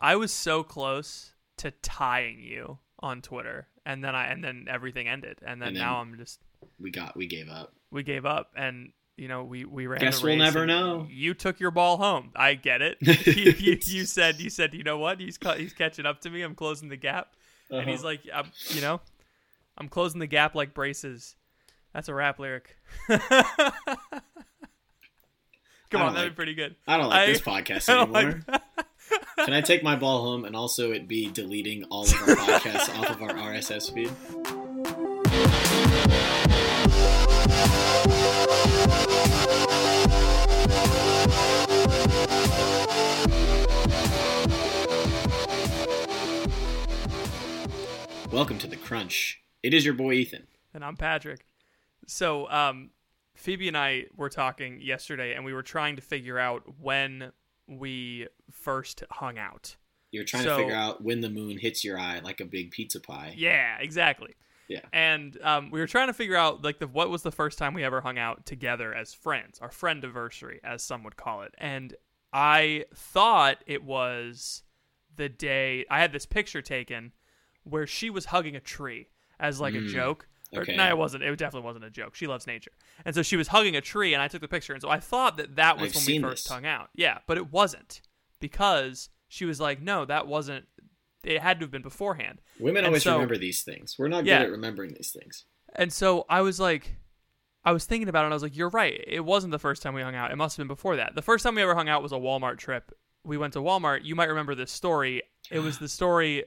I was so close to tying you on Twitter, and then I and then everything ended, and then, And then- now I'm just We got we gave up. we gave up, and you know we we ran. Guess we'll never know. You took your ball home. I get it. you, you, you said you said you know what he's ca- he's catching up to me. I'm closing the gap, and he's Uh-huh. like, I'm, you know, I'm closing the gap like braces. That's a rap lyric. Come on, that'd be pretty good. I don't like I- this podcast anymore. like- Can I take my ball home and also it be deleting all of our podcasts off of our RSS feed? Welcome to the Crunch. It is your boy Ethan. and I'm Patrick. So, um, Phoebe and I were talking yesterday, and we were trying to figure out when we first hung out. You're trying So- to figure out when the moon hits your eye like a big pizza pie. Yeah, exactly. Yeah. And um, we were trying to figure out like the what was the first time we ever hung out together as friends, our friend anniversary, as some would call it. And I thought it was the day I had this picture taken where she was hugging a tree as like a Mm, joke. Or. No, it wasn't. It definitely wasn't a joke. She loves nature, and so she was hugging a tree, and I took the picture, and so I thought that that was I've when we first this. hung out. Yeah, but it wasn't because she was like, "No, that wasn't. It had to have been beforehand." Women And always so- remember these things. We're not Yeah. good at remembering these things. And so I was like, I was thinking about it, and I was like, "You're right. It wasn't the first time we hung out. It must have been before that. The first time we ever hung out was a Walmart trip. We went to Walmart. You might remember this story. It was the story.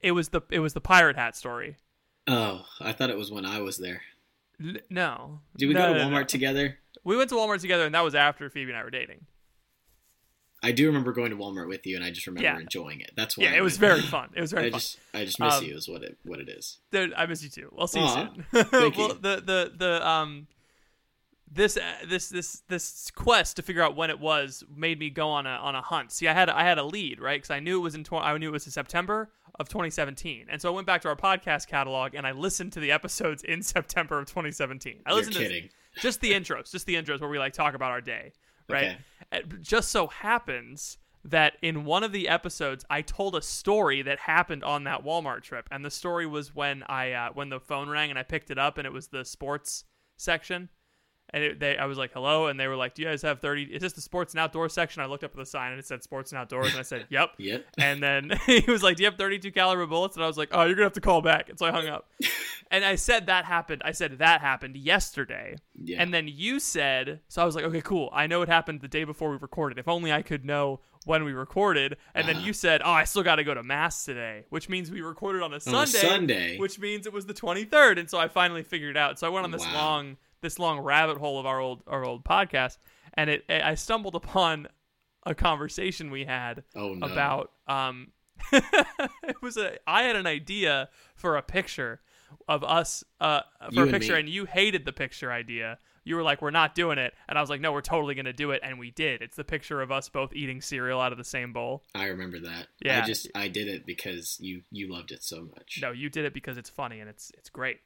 It was the it was the pirate hat story. Oh, I thought it was when I was there. N- no, Did we No, go to no, Walmart no. together? We went to Walmart together, and that was after Phoebe and I were dating. I do remember going to Walmart with you, and I just remember Yeah. enjoying it. That's why. Yeah, I it was very fun. It was very I fun. just, I just miss Um, you. Is what it, what it is. Dude, I miss you too. We'll see Aw, you soon. thank well, you. the the the um this uh, this this this quest to figure out when it was made me go on a on a hunt. See, I had I had a lead right because I knew it was in tw- I knew it was in September of 2017, and so I went back to our podcast catalog and I listened to the episodes in September of 2017. I You're listened kidding. to just the intros, just the intros where we like talk about our day, right? Okay. It just so happens that in one of the episodes I told a story that happened on that Walmart trip, and the story was when I uh, when the phone rang and I picked it up, and it was the sports section. And it, they, I was like, "Hello," and they were like, "Do you guys have 30? Is this the sports and outdoors section?" I looked up at the sign and it said "sports and outdoors," and I said, "Yep." Yep. And then he was like, "Do you have 32 caliber bullets?" And I was like, "Oh, you're gonna have to call back." And so I hung up. and I said that happened. I said that happened yesterday. Yeah. And then you said, so I was like, okay, cool. I know it happened the day before we recorded. If only I could know when we recorded. And then Uh-huh. you said, oh, I still got to go to mass today, which means we recorded on a on Sunday, a Sunday. which means it was the 23rd. And so I finally figured it out. So I went on this Wow. long, this long rabbit hole of our old, our old podcast, and it, I stumbled upon a conversation we had oh no. about um it was a I had an idea for a picture of us uh for You a picture me. and you hated the picture idea. You were like, "We're not doing it," and I was like, "No, we're totally gonna do it," and we did. It's the picture of us both eating cereal out of the same bowl. I remember that. Yeah. I just I did it because you you loved it so much. No, you did it because it's funny and it's it's great.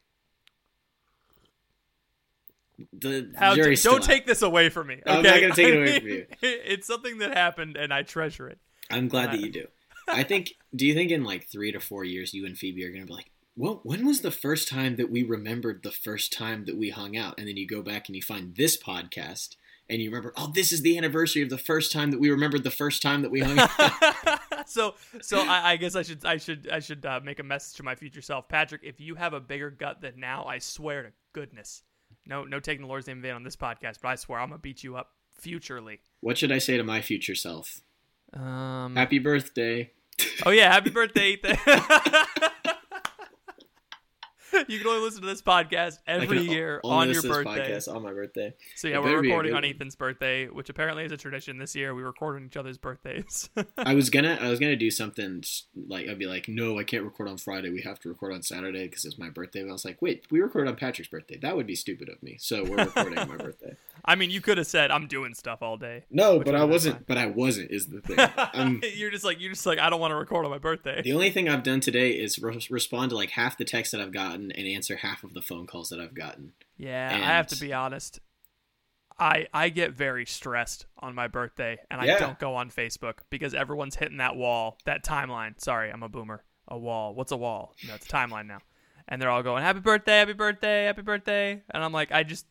The How jury's don't out. take this away from me. Okay? I'm not gonna take it away mean, from you. It's something that happened and I treasure it. I'm glad that you do. I think. Do you think in like three to four years, you and Phoebe are gonna be like, "Well, when was the first time that we remembered the first time that we hung out?" And then you go back and you find this podcast, and you remember, "Oh, this is the anniversary of the first time that we remembered the first time that we hung out." so so I, I guess I should I should I should uh, make a message to my future self, Patrick. If you have a bigger gut than now, I swear to goodness, no no taking the Lord's name in vain on this podcast, but I swear I'm gonna beat you up futurely. what should I say to my future self? Um. Happy birthday! Oh yeah, happy birthday, Ethan. you can only listen to this podcast every year on your listen to this birthday. podcast on my birthday. So yeah, It we're better be a recording on. Ethan's birthday, which apparently is a tradition this year. We record on each other's birthdays. I was gonna I was gonna do something like I'd be like, no, I can't record on Friday. We have to record on Saturday because it's my birthday. But I was like, wait, we record on Patrick's birthday. That would be stupid of me. So we're recording on my birthday. I mean, you could have said I'm doing stuff all day. No, but I wasn't. fine? But I wasn't. Is the thing. You're just like you're just like I don't want to record on my birthday. the only thing I've done today is re- respond to like half the texts that I've gotten and answer half of the phone calls that I've gotten. Yeah, I have to be honest. I I get very stressed on my birthday, and I Yeah. don't go on Facebook because everyone's hitting that wall, that timeline. Sorry, I'm a boomer. A wall. What's a wall? No, it's a timeline now. And they're all going, "Happy birthday, happy birthday, happy birthday," and I'm like, I just,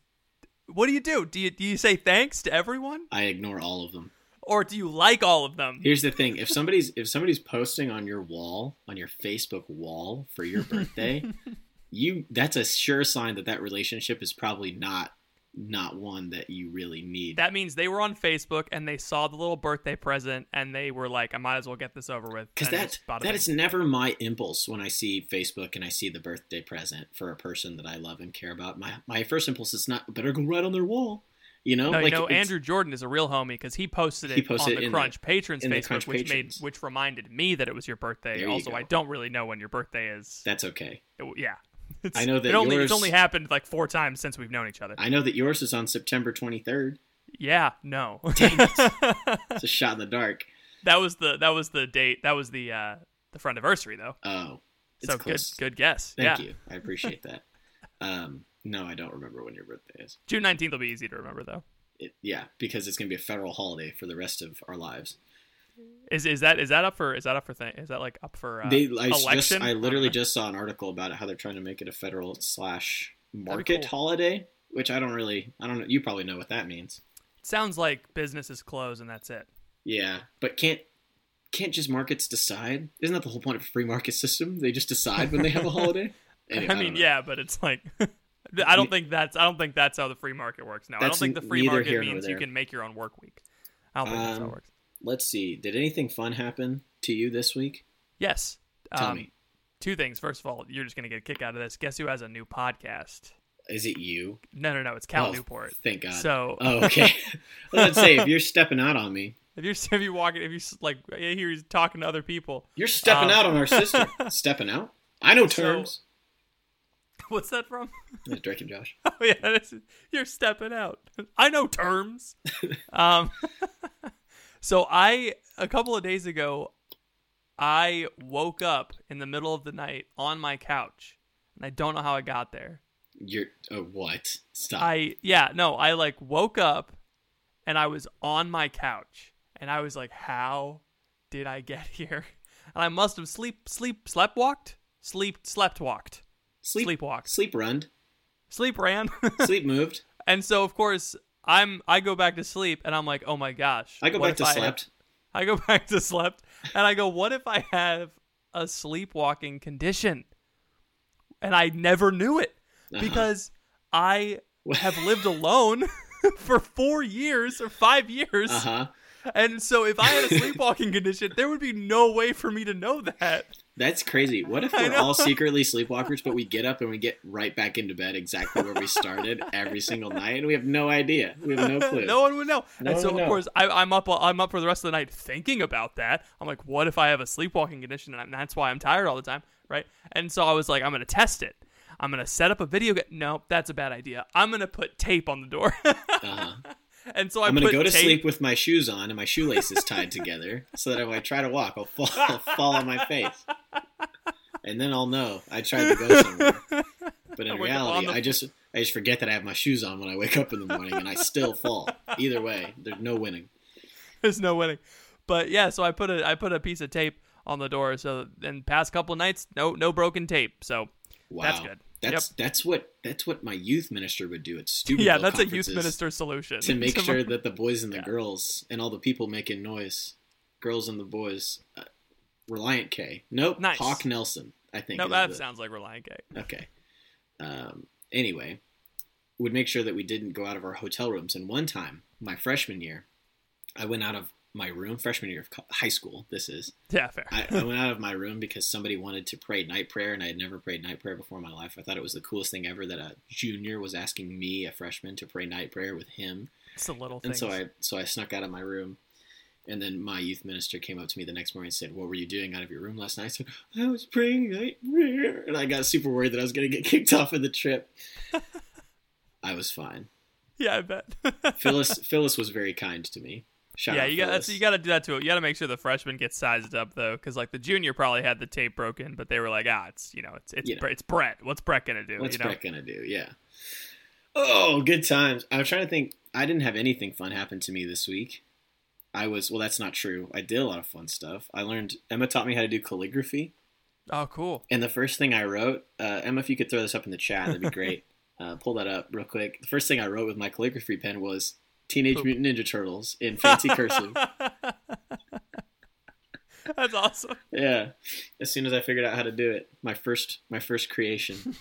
what do you do? Do you do you say thanks to everyone, I ignore all of them. or do you like all of them? Here's the thing: if somebody's if somebody's posting on your wall, on your Facebook wall for your birthday, you that's a sure sign that that relationship is probably not not one that you really need. That means they were on Facebook and they saw the little birthday present and they were like, I might as well get this over with. Because And that it's bada that bing. is never my impulse when I see Facebook and I see the birthday present for a person that I love and care about. My my first impulse is not better go right on their wall, you know. No, like you know, Andrew Jordan is a real homie because he posted it He posted on the Crunch the- patrons Facebook, Crunch which patrons. made which reminded me that it was your birthday. You also, go. I don't really know when your birthday is. That's okay. It- yeah, It's- I know that it only yours- it's only happened like four times since we've known each other. I know that yours is on September 23rd. yeah, no, Dang It's a shot in the dark. that was the that was the date. That was the uh the front anniversary though. Oh, it's so close. good good guess. Thank yeah, you. I appreciate that. Um, no, I don't remember when your birthday is. June nineteenth will be easy to remember though. It, yeah, because it's gonna be a federal holiday for the rest of our lives. Is is that is that up for is that up for thing? Is that like up for uh, they, I election? just, I literally just saw an article about it, how they're trying to make it a federal slash market cool. holiday, which I don't really, I don't know. You probably know what that means. sounds like businesses close and that's it. Yeah, but can't can't just markets decide? Isn't that the whole point of a free market system? They just decide when they have a holiday. Anyway, I mean, know. yeah, but it's like I don't think that's I don't think that's how the free market works. No, I don't think the free market means you can make your own work week. I don't think that's how Um, it works. Let's see. Did anything fun happen to you this week? Yes. Tell um, me. Two things. First of all, you're just gonna get a kick out of this. Guess who has a new podcast? Is it you? No, no, no. It's Cal Oh, Newport. Thank God. So Oh, okay. Let's say if you're stepping out on me, if you're if you're walking if you like I hear he's talking to other people. you're stepping Um, out on our sister. stepping out? I know So- terms. What's that from? Drake and Josh. Oh yeah, is, you're stepping out. I know terms. um, so I a couple of days ago, I woke up in the middle of the night on my couch, and I don't know how I got there. You're oh what? Stop. I yeah no I like woke up, and I was on my couch, and I was like, how did I get here? And I must have sleep sleep slept walked sleep slept walked sleep sleepwalked sleep run. sleep ran. Sleep moved. And so of course I'm I go back to sleep and I'm like, oh my gosh. I go back to I slept. Have, I go back to slept and I go, what if I have a sleepwalking condition? And I never knew it Uh-huh. because I have lived alone for four years or five years. Uh huh. And so if I had a sleepwalking condition, there would be no way for me to know that. That's crazy. What if we're all secretly sleepwalkers, but we get up and we get right back into bed exactly where we started every single night, and we have no idea. We have no clue. no one would know. No and so of know. course I, I'm up. I'm up for the rest of the night thinking about that. I'm like, what if I have a sleepwalking condition, and that's why I'm tired all the time, right? And so I was like, I'm gonna test it. I'm gonna set up a video. Ga- no, that's a bad idea. I'm gonna put tape on the door. Uh-huh. And so I I'm gonna go to tape. sleep with my shoes on and my shoelaces tied together, so that if I try to walk, I'll fall, I'll fall on my face, and then I'll know I tried to go somewhere. But in I wake up on reality, the- I just I just forget that I have my shoes on when I wake up in the morning, and I still fall. Either way, there's no winning. There's no winning. But yeah, so I put a I put a piece of tape on the door. So then past couple nights, no no broken tape. So Wow, That's good. That's that's what that's what my youth minister would do at stupid. yeah, that's a youth minister solution to make sure that the boys and the Yeah. girls and all the people making noise, girls and the boys, uh, Relient K. Nope, Nice. Hawk Nelson. I think. No, that sounds like Relient K. okay. Um, anyway, would make sure that we didn't go out of our hotel rooms. And one time, my freshman year, I went out of my room. Freshman year of high school. This is. Yeah, fair. I, I went out of my room because somebody wanted to pray night prayer, and I had never prayed night prayer before in my life. I thought it was the coolest thing ever that a junior was asking me, a freshman, to pray night prayer with him. it's a little And things. so I so I snuck out of my room, and then my youth minister came up to me the next morning and said, "What were you doing out of your room last night?" I said, "I was praying night prayer," and I got super worried that I was going to get kicked off of the trip. I was fine. yeah, I bet. Phyllis Phyllis was very kind to me. Shout yeah, you got you got to do that too. You got to make sure the freshman gets sized up though, because like the junior probably had the tape broken, but they were like, ah, it's you know, it's it's You know. Brett- it's Brett. What's Brett gonna do? What's you know? Brett gonna do? Yeah. Oh, good times. I was trying to think. I didn't have anything fun happen to me this week. I was well. That's not true. I did a lot of fun stuff. I learned. Emma taught me how to do calligraphy, Oh, cool. and the first thing I wrote, uh, Emma, if you could throw this up in the chat, that'd be great. uh, pull that up real quick. The first thing I wrote with my calligraphy pen was Teenage Poop. Mutant Ninja Turtles in fancy cursive. That's awesome. Yeah. As soon as I figured out how to do it, my first my first creation.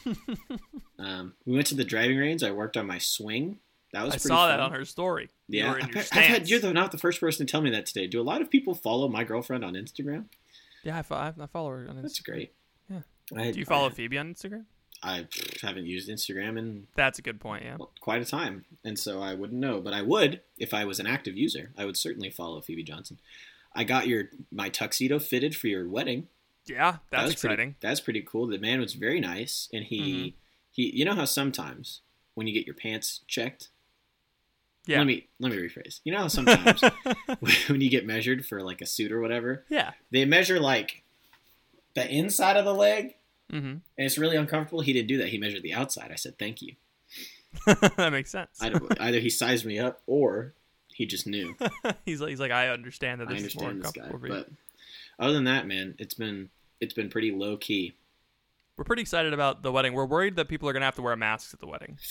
um, we went to the driving range. I worked on my swing. That was I pretty saw that on her story. You Yeah, were in I've, your I've had, stance. you're the, not the first person to tell me that today. Do a lot of people follow my girlfriend on Instagram? Yeah, I, fo- I I follow her on That's Instagram. great. Yeah. I, Do you follow I, Phoebe on Instagram? I haven't used Instagram in That's a good point. Yeah. quite a time, and so I wouldn't know. But I would if I was an active user. I would certainly follow Phoebe Johnson. I got your my tuxedo fitted for your wedding. Yeah, that's was exciting. Pretty, that's pretty cool. The man was very nice, and he Mhm. he. You know how sometimes when you get your pants checked. Yeah. Let me let me rephrase. You know how sometimes when you get measured for like a suit or whatever, yeah. they measure like the inside of the leg, hmm and it's really uncomfortable. He didn't do that. He measured the outside. I said thank you. that makes sense. Either he sized me up or he just knew. he's like, he's like, I understand that I this is more understand this guy, for you. but other than that, man, it's been it's been pretty low key. We're pretty excited about the wedding. We're worried that people are gonna have to wear masks at the wedding.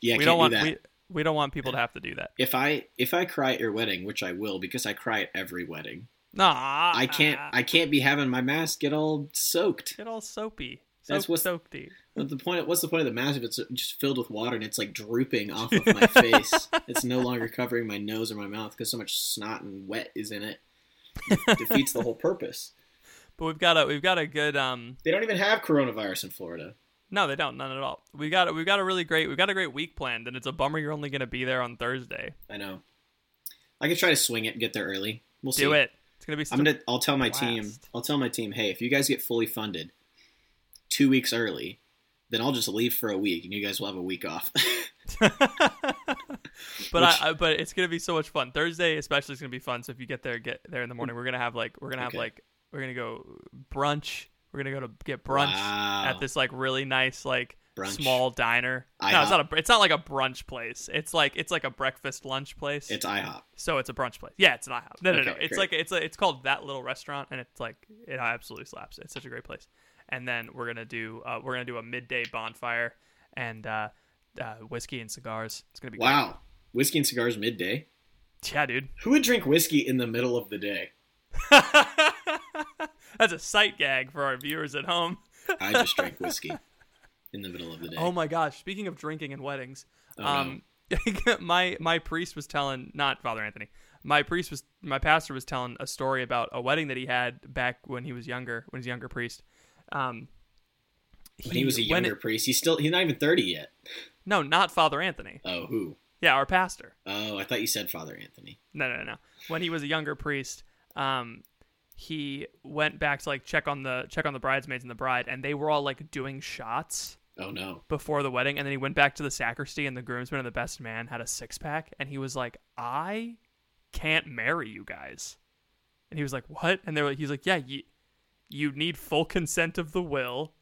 Yeah, we don't do want that. we, we don't want people to have to do that. if I if I cry at your wedding, which I will because I cry at every wedding, Nah, I can't I can't be having my mask get all soaked. get all soapy. That's Soap, soapy. What's the point? What's the point of the mask if it's just filled with water and it's like drooping off of my face? It's no longer covering my nose or my mouth because so much snot and wet is in it. It defeats the whole purpose. But we've got a we've got a good um They don't even have coronavirus in Florida. no they don't none at all. We got we've got a really great we've got a great week planned and it's a bummer you're only gonna be there on Thursday. I know. I could try to swing it and get there early. We'll see. Do it. It's gonna be. I'm gonna. I'll tell my team. I'll tell my team. Hey, if you guys get fully funded two weeks early, then I'll just leave for a week, and you guys will have a week off. but Which- I, I but it's gonna be so much fun. Thursday especially is gonna be fun. So if you get there, get there in the morning. We're gonna have like we're gonna have Okay. like we're gonna go brunch. We're gonna go to get brunch Wow. at this like really nice like Brunch. small diner. IHOP. no, it's not a. It's not like a brunch place. It's like it's like a breakfast lunch place. It's IHOP. so it's a brunch place. Yeah, it's an IHOP. No, no, no. It's great. like it's a, it's called that little restaurant, and it's like it absolutely slaps. It's such a great place. And then we're gonna do uh, we're gonna do a midday bonfire and uh, uh, whiskey and cigars. It's gonna be great. Wow. Whiskey and cigars midday. Yeah, dude. Who would drink whiskey in the middle of the day? That's a sight gag for our viewers at home. I just drank whiskey in the middle of the day. Oh my gosh! Speaking of drinking and weddings, Oh, um, my my priest was telling not Father Anthony. My priest was my pastor was telling a story about a wedding that he had back when he was younger, when he was a younger priest. Um, when he was a younger it- priest, he's still he's not even thirty yet. no, not Father Anthony. Oh, who? Yeah, our pastor. Oh, I thought you said Father Anthony. No, no, no. When he was a younger priest, um, he went back to like check on the check on the bridesmaids and the bride, and they were all like doing shots. Oh no. before the wedding, and then he went back to the sacristy, and the groomsman and the best man had a six pack, and he was like, "I can't marry you guys," and he was like, "What?" And they were like, "He's like, yeah, you you need full consent of the will."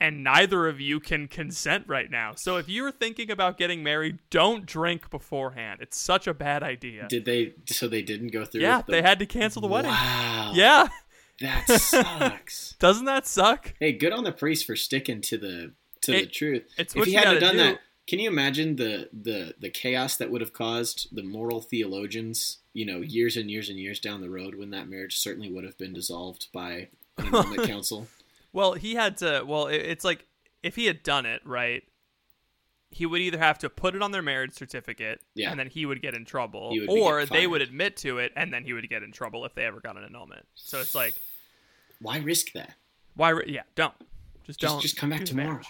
And neither of you can consent right now. So if you're thinking about getting married, don't drink beforehand. It's such a bad idea. Did they? So they didn't go through. yeah, with the, they had to cancel the wedding. Wow. Yeah. That sucks. Doesn't that suck? hey, good on the priest for sticking to the to the truth. if he hadn't done do. that, can you imagine the the the chaos that would have caused the moral theologians? You know, years and years and years down the road, when that marriage certainly would have been dissolved by an annulment council. Well, he had to. Well, it, it's like if he had done it right, he would either have to put it on their marriage certificate, Yeah. and then he would get in trouble, would or they would admit to it, and then he would get in trouble if they ever got an annulment. So it's like, Why risk that? why? Yeah, don't. Just Just- don't. just come back tomorrow. marriage.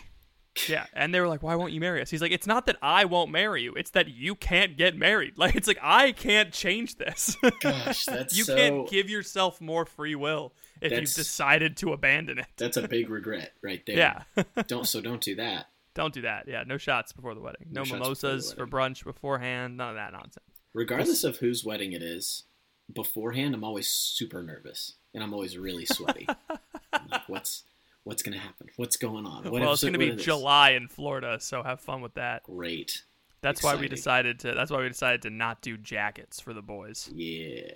Yeah, and they were like, "Why won't you marry us?" He's like, "It's not that I won't marry you; it's that you can't get married. Like, it's like I can't change this. Gosh, that's you so. can't give yourself more free will if you've decided to abandon it. That's a big regret right there. Yeah, Don't so don't do that. don't do that. Yeah, no shots before the wedding. No, No mimosas for brunch beforehand. None of that nonsense. Regardless of whose wedding it is, beforehand I'm always super nervous and I'm always really sweaty. Like, what's what's gonna happen What's going on? What well, it's going to be what is this? July in Florida, so have fun with that. Great. That's why we decided to. That's why we decided to not do jackets for the boys. Yeah.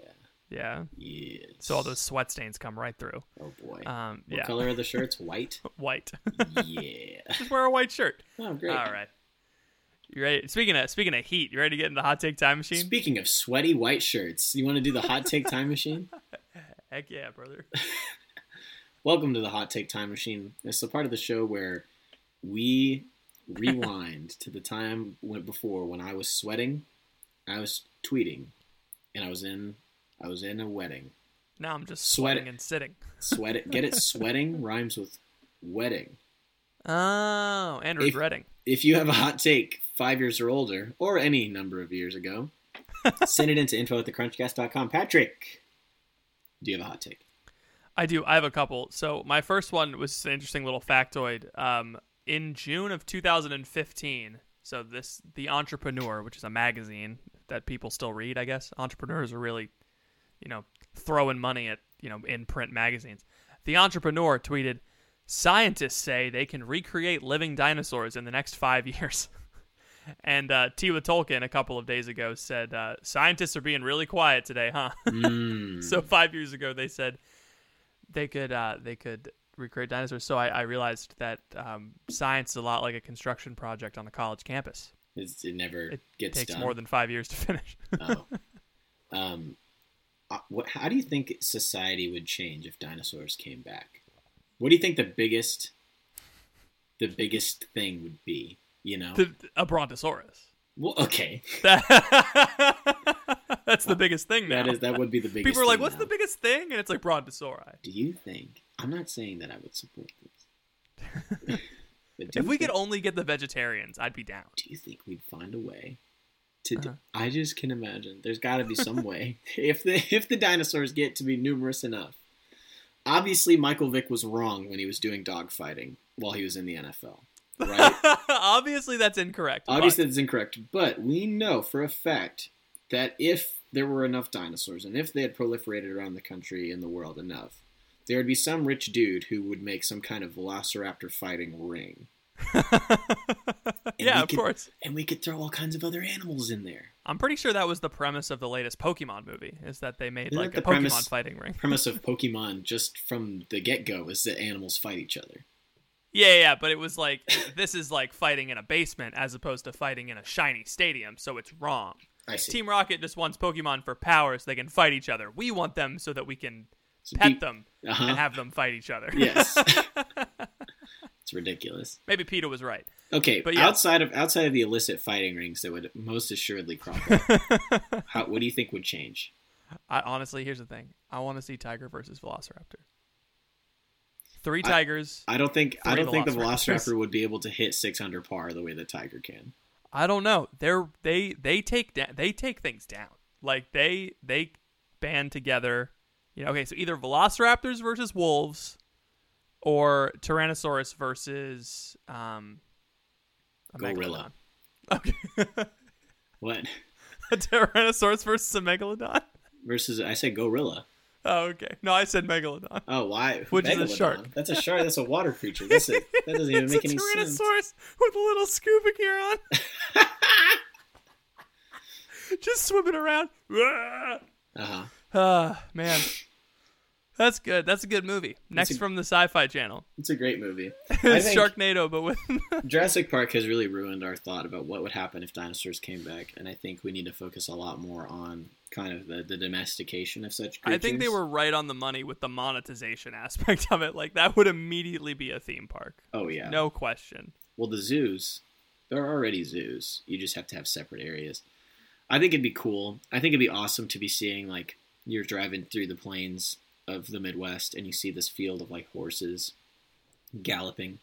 Yeah. Yes. So all those sweat stains come right through. Oh boy. Um, what yeah. color are the shirts? White. White. yeah. Just wear a white shirt. Oh, great. All right. You ready? Speaking of speaking of heat, you ready to get in the hot take time machine? Speaking of sweaty white shirts, you want to do the hot take time machine? Heck yeah, brother. Welcome to the hot take time machine. It's the part of the show where we rewind to the time when before when I was sweating, I was tweeting, and I was in I was in a wedding. Now I'm just Sweat sweating and sitting. Sweat it. Get it? Sweating rhymes with wedding. Oh, and If- regretting. If you have a hot take five years or older, or any number of years ago, send it into info at thecrunchcast.com. Patrick, do you have a hot take? I do. I have a couple. So my first one was an interesting little factoid. Um, in June of 2015, so this the Entrepreneur, which is a magazine that people still read, I guess. Entrepreneurs are really, you know, throwing money at you know in print magazines. The Entrepreneur tweeted, "Scientists say they can recreate living dinosaurs in the next five years." And uh, Tiwa Tolkien a couple of days ago said, uh, "Scientists are being really quiet today, huh?" Mm. So five years ago, they said they could uh, they could recreate dinosaurs. So I, I realized that um, science is a lot like a construction project on a college campus. It's, it never It gets takes done. more than five years to finish. oh. Um, uh, what, how do you think society would change if dinosaurs came back? What do you think the biggest, the biggest thing would be? You know, The- a brontosaurus. Well, okay, That- That's the biggest thing now. that is that would be the biggest. People are like, "What's now. the biggest thing?" And it's like brontosauri. Do you think? I'm not saying that I would support this. If we could only get the vegetarians, I'd be down. do you think we'd find a way to? Uh-huh. I just can imagine. There's got to be some way if the if the dinosaurs get to be numerous enough. Obviously, Michael Vick was wrong when he was doing dogfighting while he was in the NFL. Right? Obviously, that's incorrect. but- Obviously, that's incorrect. But we know for a fact that if there were enough dinosaurs and if they had proliferated around the country and the world enough, there would be some rich dude who would make some kind of velociraptor fighting ring. yeah, of could- course. And we could throw all kinds of other animals in there. I'm pretty sure that was the premise of the latest Pokemon movie. Is that they made Isn't like a Pokemon premise- fighting ring? Premise of Pokemon just from the get go is that animals fight each other. Yeah, yeah, but it was like this is like fighting in a basement as opposed to fighting in a shiny stadium, so it's wrong. I see. Team Rocket just wants Pokemon for power so they can fight each other. We want them so that we can So pet peop- them Uh-huh. and have them fight each other. Yes. it's ridiculous. Maybe Peter was right. Okay, But yeah. outside of outside of the illicit fighting rings that would most assuredly crop up, how, what do you think would change? I honestly, here's the thing. I want to see Tiger versus Velociraptor. Three tigers. I don't think I don't think the Velociraptor would be able to hit six under par the way the Tiger can. I don't know. They're they they take da- they take things down. Like they they band together. You know, okay, so either Velociraptors versus wolves, or Tyrannosaurus versus um, a Gorilla. megalodon. Okay, What a Tyrannosaurus versus a megalodon. versus I said gorilla. Oh, okay. No, I said megalodon. Oh, why? Which is a shark. That's a shark. That's a water creature. A, that doesn't even it's make a any sense. Tyrannosaurus with a little scuba gear on, just swimming around. Uh huh. Ah, man. That's good. That's a good movie. Next a- from the Sci-Fi Channel. It's a great movie. It's Sharknado, but with Jurassic Park has really ruined our thought about what would happen if dinosaurs came back, and I think we need to focus a lot more on kind of the, the domestication of such creatures. I think they were right on the money with the monetization aspect of it. Like that would immediately be a theme park. Oh yeah. No question. Well, the zoos, there are already zoos. You just have to have separate areas. I think it'd be cool. I think it'd be awesome to be seeing like you're driving through the plains of the Midwest and you see this field of like horses galloping,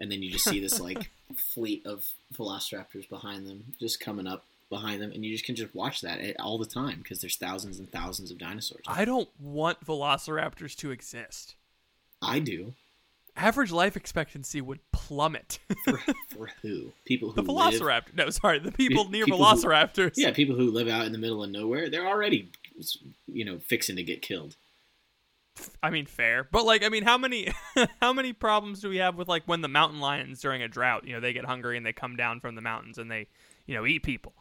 and then you just see this like fleet of velociraptors behind them just coming up behind them, and you just can just watch that eh, all the time because there's thousands and thousands of dinosaurs. I don't want velociraptors to exist. I do. Average life expectancy would plummet. For, for who? People who the live velociraptor. No, sorry, the people near People who- velociraptors. Yeah, people who live out in the middle of nowhere, they're already, you know, fixing to get killed. I mean, fair, but like, I mean, how many how many problems do we have with like when the mountain lions during a drought, you know, they get hungry and they come down from the mountains and they, you know, eat people.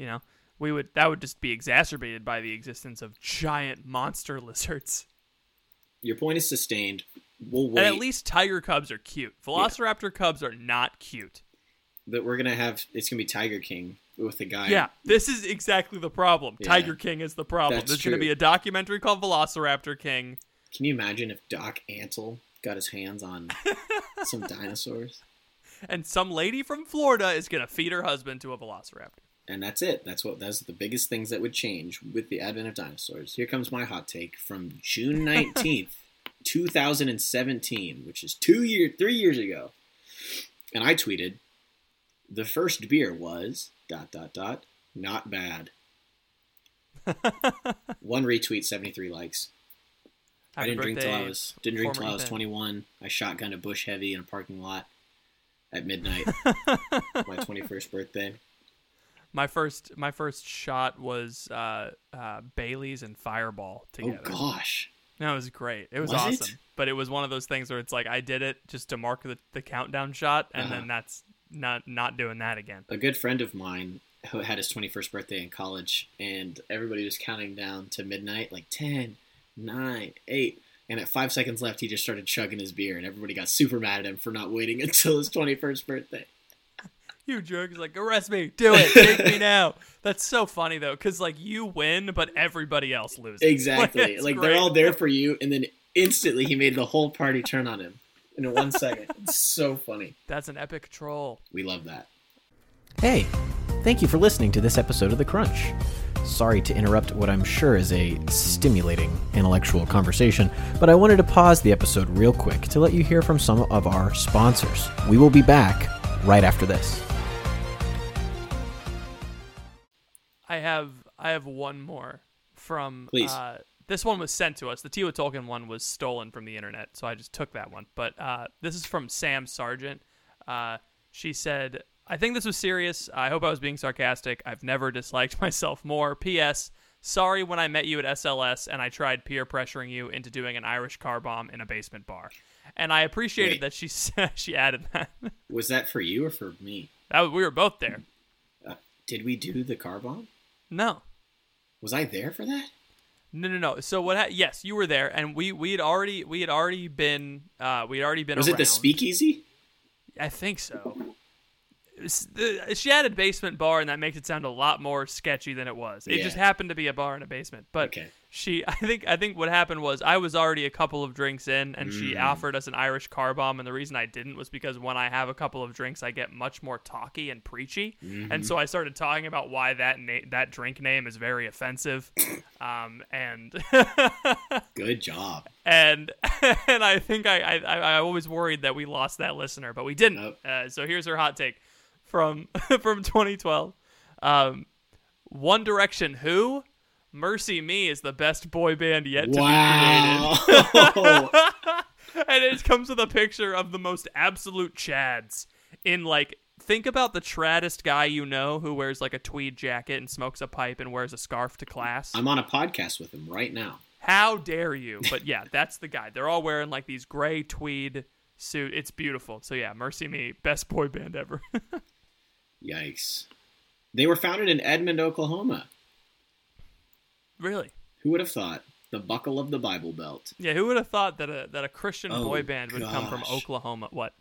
You know, we would that would just be exacerbated by the existence of giant monster lizards. Your point is sustained. We'll wait. And at least tiger cubs are cute. Velociraptor cubs are not cute. that we're gonna have it's gonna be Tiger King with the guy. Yeah, this is exactly the problem. Yeah. Tiger King is the problem. That's There's going to be a documentary called Velociraptor King. Can you imagine if Doc Antle got his hands on some dinosaurs? And some lady from Florida is going to feed her husband to a velociraptor. And that's it. That's what that's the biggest things that would change with the advent of dinosaurs. Here comes my hot take from June nineteenth, two thousand and seventeen, which is two year three years ago. And I tweeted, the first beer was dot dot dot not bad. One retweet, seventy three likes. I didn't drink till I was didn't drink till I was 21. I shotgunned a Busch Heavy in a parking lot at midnight. my 21st birthday. My first, my first shot was uh, uh, Bailey's and Fireball together. Oh gosh. That was great. It was, Was it? awesome. But it was one of those things where it's like I did it just to mark the, the countdown shot, and Uh-huh. then that's not not doing that again. A good friend of mine who had his 21st birthday in college and everybody was counting down to midnight like 10, 9, 8 and at 5 seconds left he just started chugging his beer and everybody got super mad at him for not waiting until his 21st birthday. You jerk! He's like, arrest me, do it, take me now. That's so funny though, because like you win, but everybody else loses. Exactly. it's like they're all there for you and then instantly he made the whole party turn on him in one second. It's so funny. That's an epic troll. We love that. Hey, thank you for listening to this episode of The Crunch. Sorry to interrupt what I'm sure is a stimulating intellectual conversation, but I wanted to pause the episode real quick to let you hear from some of our sponsors. We will be back right after this. I have I have one more from. Please. Uh, this one was sent to us. The Tiwa Tolkien one was stolen from the internet, so I just took that one. But uh, this is from Sam Sargent. Uh, she said, "I think this was serious. I hope I was being sarcastic. I've never disliked myself more. P.S. Sorry when I met you at SLS and I tried peer pressuring you into doing an Irish car bomb in a basement bar." And I appreciated Wait. that she said she added that. Was that for you or for me? that we were both there. Uh, did we do the car bomb? No, Was I there for that? No, no, no. So what? Ha- yes, you were there, and we we had already we had already been uh we had already been. Was it the speakeasy? I think so. It was the- She added basement bar, and that makes it sound a lot more sketchy than it was. It Yeah. just happened to be a bar in a basement. But Okay. She, I think, I think what happened was I was already a couple of drinks in, and she Mm. offered us an Irish car bomb. And the reason I didn't was because when I have a couple of drinks, I get much more talky and preachy, Mm-hmm. and so I started talking about why that na- that drink name is very offensive, um, and. Good job. and and I think I, I I I always worried that we lost that listener, but we didn't. Nope. Uh, so here's her hot take from from 2012. Um, One Direction, who? MercyMe is the best boy band yet to Wow. be created. and it comes with a picture of the most absolute chads in like. Think about the traddest guy you know who wears like a tweed jacket and smokes a pipe and wears a scarf to class. I'm on a podcast with him right now. How dare you? But yeah, that's the guy. They're all wearing like these gray tweed suit. It's beautiful. So yeah, MercyMe, best boy band ever. Yikes. They were founded in Edmond, Oklahoma. Really? Who would have thought? The buckle of the Bible Belt. Yeah, who would have thought that a that a Christian Oh, boy band would come from. Oklahoma? What?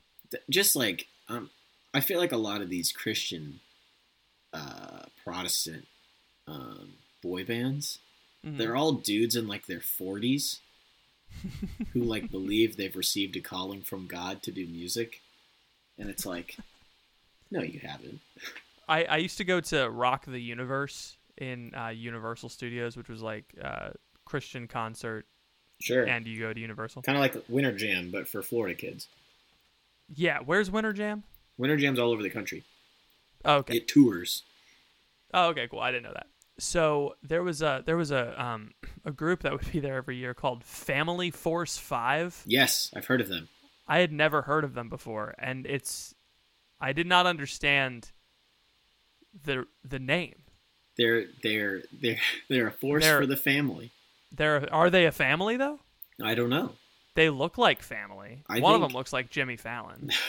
Just like, um, I feel like a lot of these Christian, uh, Protestant, um, boy bands, Mhm. they're all dudes in like their 40s who like believe they've received a calling from God to do music. And it's like, no, you haven't. I I used to go to Rock the Universe in uh, Universal Studios, which was like uh, Christian concert, Sure. and you go to Universal. Kind of like Winter Jam, but for Florida kids. Yeah, where's Winter Jam? Winter Jam's all over the country. Oh, okay. It tours. Oh, okay, cool. I didn't know that. So there was a there was a um a group that would be there every year called Family Force Five. Yes, I've heard of them. I had never heard of them before, and it's I did not understand the the name. They're they're they're they're a force They're- for the family. They're are they a family though? I don't know. They look like family. I One of them looks like Jimmy Fallon.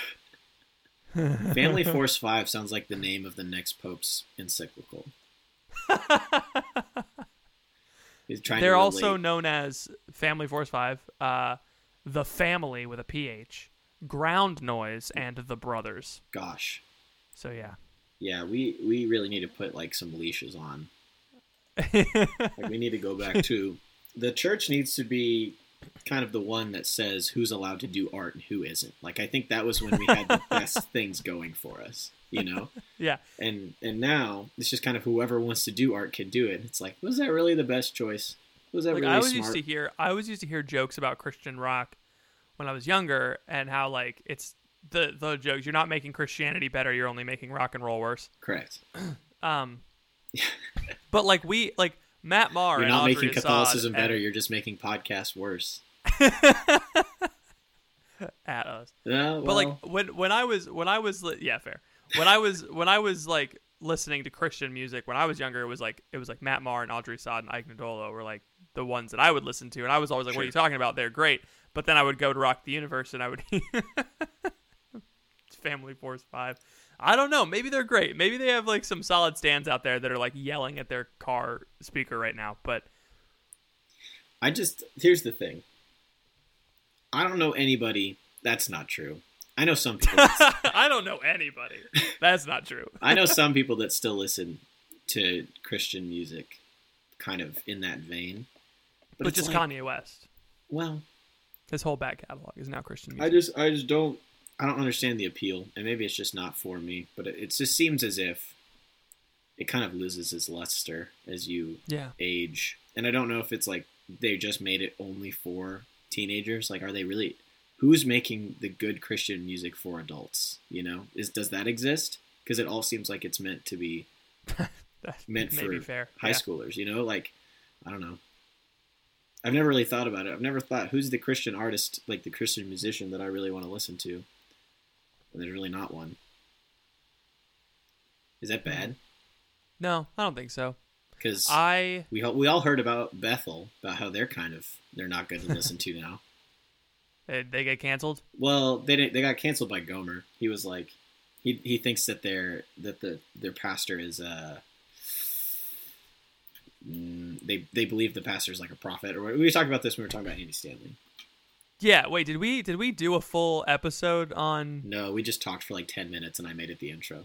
Family Force Five sounds like the name of the next Pope's encyclical. He's trying. They're also known as Family Force Five, uh, the Family with a PH, Ground Noise, and the Brothers. Gosh, So yeah. Yeah, we we really need to put like some leashes on. Like we need to go back to the church needs to be kind of the one that says who's allowed to do art and who isn't. Like I think that was when we had the best things going for us, you know. yeah. And and now it's just kind of whoever wants to do art can do it. It's like was that really the best choice? Was that Like really I always smart? used to hear I always used to hear jokes about Christian rock when I was younger and how like it's the the jokes you're not making Christianity better, you're only making rock and roll worse. Correct. Um but like we like Matt Maher You're and not Audrey making Catholicism and- better. You're just making podcasts worse. at us. Uh, But like when when I was when I was li- yeah fair when I was when I was like listening to Christian music when I was younger it was like it was like Matt Maher and Audrey Assad and Ike Ndolo were like the ones that I would listen to and I was always like what are you talking about they're great but then I would go to Rock the Universe and I would Family Force Five I don't know maybe they're great maybe they have like some solid stands out there that are like yelling at their car speaker right now but I just here's the thing. I don't know anybody. That's not true. I know some people. that- I don't know anybody that's not true I know some people that still listen to Christian music, kind of in that vein. but, it's just like, Kanye West Well, his whole back catalog is now Christian music I just I just don't I don't understand the appeal, and maybe it's just not for me. But it, it just seems as if it kind of loses its luster as you yeah age. And I don't know if it's like they just made it only for teenagers. Like, are they really? Who's making the good Christian music for adults? You know, is does that exist? Because it all seems like it's meant to be meant for fair. high yeah. schoolers. You know, like I don't know. I've never really thought about it. I've never thought who's the Christian artist, like the Christian musician that I really want to listen to. There's really not one. Is that bad? No, I don't think so. Because I we all, we all heard about Bethel about how they're kind of they're not good to listen to now. they, they get canceled. Well, they didn't, they got canceled by Gomer. He was like, he he thinks that their that the their pastor is uh, mm, they they believe the pastor is like a prophet. Or we talked about this when we were talking about Andy Stanley. Yeah. Wait. Did we did we do a full episode on? No, we just talked for like ten minutes, and I made it the intro.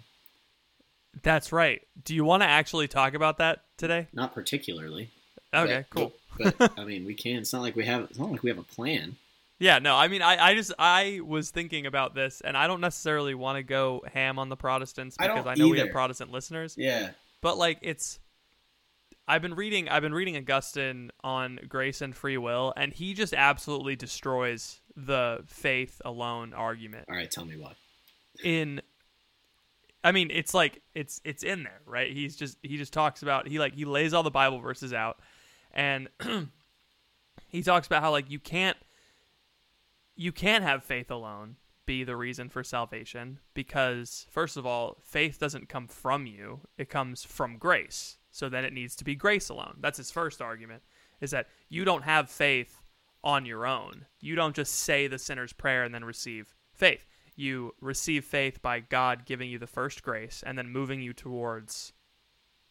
That's right. Do you want to actually talk about that today? Not particularly. Okay. but- cool. But, I mean, we can. It's not like we have. It's not like we have a plan. Yeah. No. I mean, I I just I was thinking about this, and I don't necessarily want to go ham on the Protestants I because don't I, know we have. Protestant listeners. Yeah. but like it's I've been reading I've been reading Augustine on grace and free will and he just absolutely destroys the faith alone argument All right. Tell me why. in I mean it's like it's it's in there right he's just he just talks about he like he lays all the bible verses out and he talks about how like you can't you can't have faith alone be the reason for salvation because first of all faith doesn't come from you it comes from grace so then it needs to be grace alone that's his first argument is that you don't have faith on your own you don't just say the sinner's prayer and then receive faith you receive faith by god giving you the first grace and then moving you towards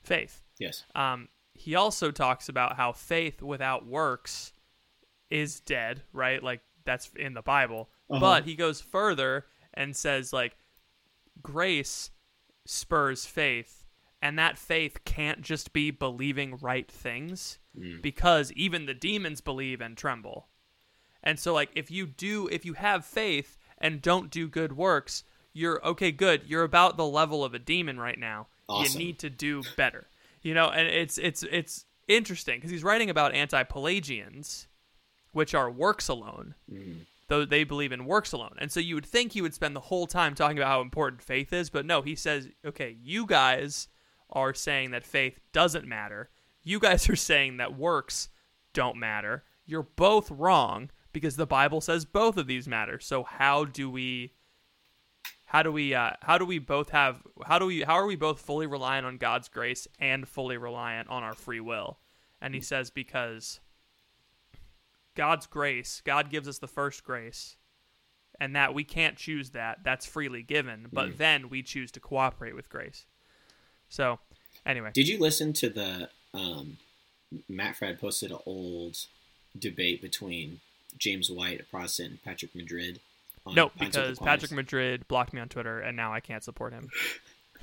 faith Yes. um, he also talks about how faith without works is dead, right? Like that's in the Bible. Uh-huh. But he goes further and says like grace spurs faith, and that faith can't just be believing right things mm. because even the demons believe and tremble. And so like if you do if you have faith and don't do good works, you're okay, good. You're about the level of a demon right now. Awesome. You need to do better. You know, and it's it's it's interesting because he's writing about anti-Pelagians, which are works alone. Mm. Though they believe in works alone. And so you would think he would spend the whole time talking about how important faith is, but no, he says, okay, you guys are saying that faith doesn't matter. You guys are saying that works don't matter. You're both wrong because the Bible says both of these matter. So how do we how do we uh, how do we both have how do we how are we both fully reliant on God's grace and fully reliant on our free will? And he says because God's grace. God gives us the first grace, and that we can't choose that. That's freely given. But Mm. then we choose to cooperate with grace. So, anyway, Did you listen to the um, Matt Fradd posted an old debate between James White, a Protestant, and Patrick Madrid? no, because Patrick Madrid blocked me on Twitter, and now I can't support him.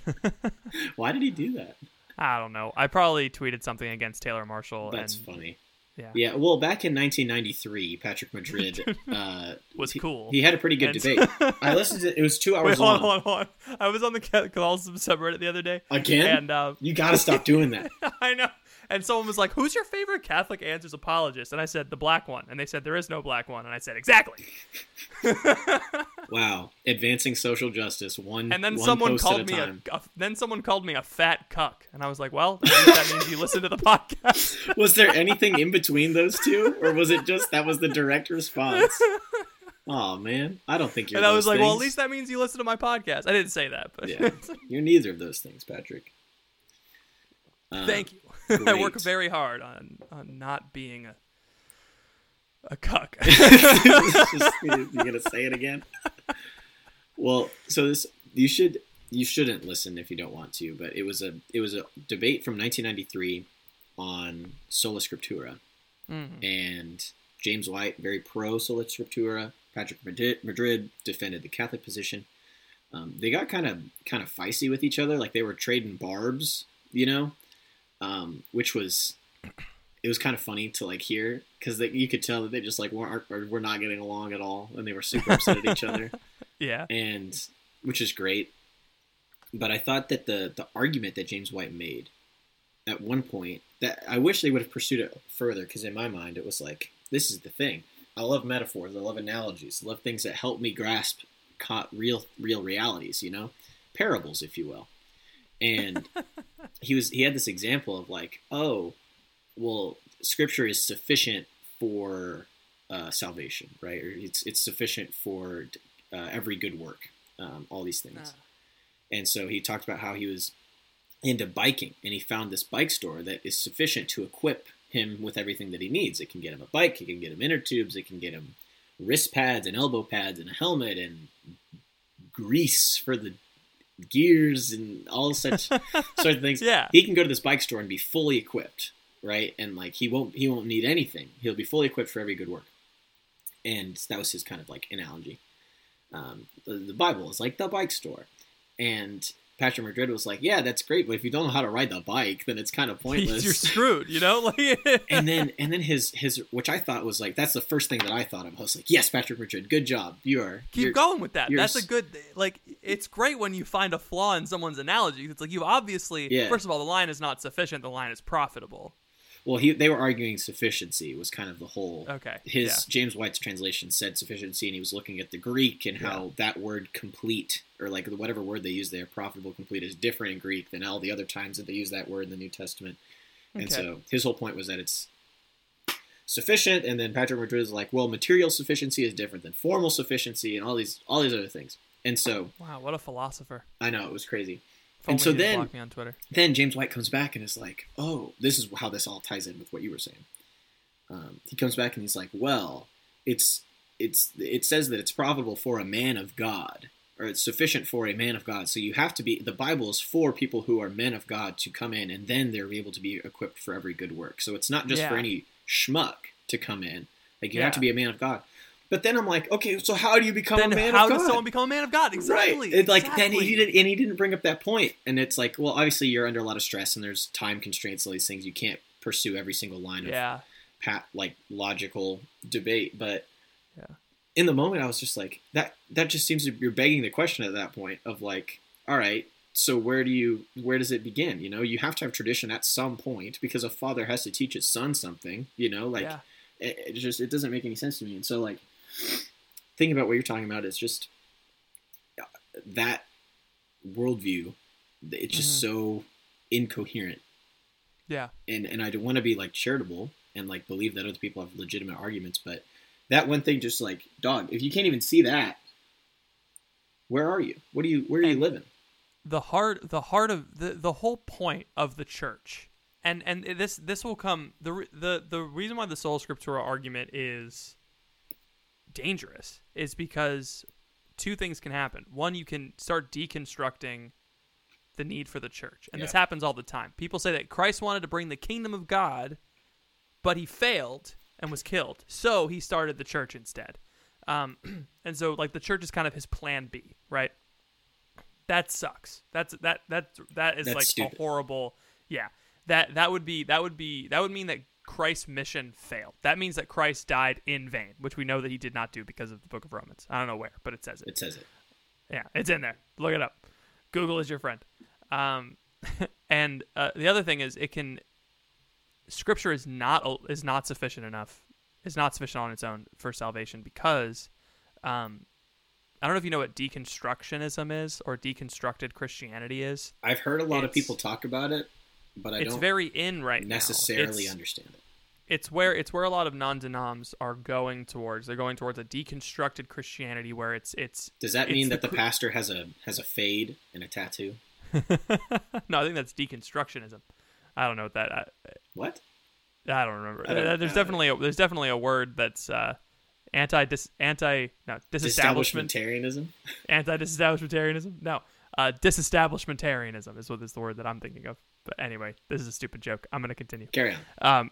Why did he do that? I don't know. I probably tweeted something against Taylor Marshall, That's and funny. Yeah, Yeah, well, back in 1993, Patrick Madrid uh, was he- cool. He had a pretty good And- debate. I listened to it was two Wait, hours hold on, long. hold on, hold on. I was on the Catholicism subreddit the other day, Again, and uh, you got to stop doing that. I know. And someone was like, "Who's your favorite Catholic Answers apologist?" And I said, "The black one." And they said, "There is no black one." And I said, "Exactly." Wow, advancing social justice one. And then one someone called a me a, a then someone called me a fat cuck, and I was like, "Well, that means you listen to the podcast." Was there anything in between those two, or was it just that was the direct response? Oh man, I don't think you're. and I was like, "Well, at least that means you listen to my podcast." I didn't say that, but yeah, you're neither of those things, Patrick. Thank you. I work very hard on on not being a a cuck. Just- you gonna say it again? Well, so this you should you shouldn't listen if you don't want to, but it was a it was a debate from 1993 on sola scriptura, Mhm. and James White very pro sola scriptura. Patrick Madrid, Madrid defended the Catholic position. Um, they got kind of kind of feisty with each other, like they were trading barbs, you know, um, which was it was kind of funny to like hear because you could tell that they just like weren't or were not getting along at all, and they were super upset at each other, Yeah. and which is great. But I thought that the the argument that James White made at one point that I wish they would have pursued it further because in my mind it was like this is the thing. I love metaphors. I love analogies. I love things that help me grasp real real realities. You know, parables, if you will. And he was he had this example of like, oh, well, Scripture is sufficient for uh, salvation, right? Or it's it's sufficient for uh, every good work. Um, all these things. Ah. And so he talked about how he was into biking and he found this bike store that is sufficient to equip him with everything that he needs. It can get him a bike, it can get him inner tubes, it can get him wrist pads and elbow pads and a helmet and grease for the gears and all such sort of things. Yeah. He can go to this bike store and be fully equipped, right? And like he won't he won't need anything. He'll be fully equipped for every good work. And that was his kind of like analogy. Um, the, the Bible is like the bike store. And Patrick Madrid was like, "Yeah, that's great, but if you don't know how to ride the bike, then it's kind of pointless." You're screwed, you know? Like and then and then his his which I thought was like that's the first thing that I thought of. I was like, "Yes, Patrick Madrid, good job. You are keep you're- going with that. That's a good like it's great when you find a flaw in someone's analogy. It's like you obviously Yeah. first of all the line is not sufficient, the line is profitable. Well, he they were arguing sufficiency was kind of the whole. Okay. His yeah. James White's translation said sufficiency, and he was looking at the Greek and how that word complete, or like whatever word they use there, profitable, complete, is different in Greek than all the other times that they use that word in the New Testament. And Okay. so his whole point was that it's sufficient, and then Patrick Madrid is like, well, material sufficiency is different than formal sufficiency, and all these all these other things. And so Wow, what a philosopher. I know it was crazy. And so then- block me on Twitter. Then James White comes back and is like, "Oh, this is how this all ties in with what you were saying." Um, he comes back and he's like, "Well, it's it's it says that it's profitable for a man of God, or it's sufficient for a man of God. So you have to be the Bible is for people who are men of God to come in, and then they're able to be equipped for every good work. So it's not just for any schmuck to come in. Like you Yeah. have to be a man of God." But then I'm like, okay, so how do you become Then a man of God? How does someone become a man of God? Exactly. Right. It, like then exactly. he did, and he didn't bring up that point. And it's like, well, obviously you're under a lot of stress, and there's time constraints, all these things. You can't pursue every single line of Yeah. pat like logical debate. But Yeah. in the moment, I was just like, that. That just seems to you're begging the question at that point of like, all right, so where do you where does it begin? You know, you have to have tradition at some point because a father has to teach his son something. You know, like yeah. it, it just it doesn't make any sense to me. And so like thinking about what you're talking about is just uh, that worldview. It's just so incoherent, Yeah. and and I don't want to be like charitable and like believe that other people have legitimate arguments, but that one thing just like dog. If you can't even see that, where are you? What are you? Where are you living? the heart the heart of the the whole point of the church and and this this will come the the the reason why the sola scriptura argument is dangerous is because two things can happen. One, you can start deconstructing the need for the church, and this happens all the time. People say that Christ wanted to bring the kingdom of God, but he failed and was killed, so he started the church instead. Um, and so like the church is kind of his plan B, right? That sucks. That's that that that is That's like stupid. a horrible. Yeah, that that would be that would be that would mean that Christ's mission failed. That means that Christ died in vain, which we know that he did not do because of the Book of Romans. I don't know where, but it says it. It says it. Yeah, it's in there. Look it up. Google is your friend. Um, and uh, the other thing is, it can. Scripture is not is not sufficient enough. Is not sufficient on its own for salvation because, um, I don't know if you know what deconstructionism is or deconstructed Christianity is. I've heard a lot of people talk about it, but I it's don't very in right necessarily It's- understand it. It's where it's where a lot of non-denoms are going towards. They're going towards a deconstructed Christianity where it's it's. Does that it's mean that the cr- pastor has a has a fade and a tattoo? no, I think that's deconstructionism. I don't know what that. I, What? I don't remember. I don't- there's definitely a, there's definitely a word that's uh, anti dis, anti no disestablishmentarianism. anti disestablishmentarianism. No, uh, disestablishmentarianism is what is the word that I'm thinking of. But anyway, this is a stupid joke. I'm gonna continue. Carry on. um,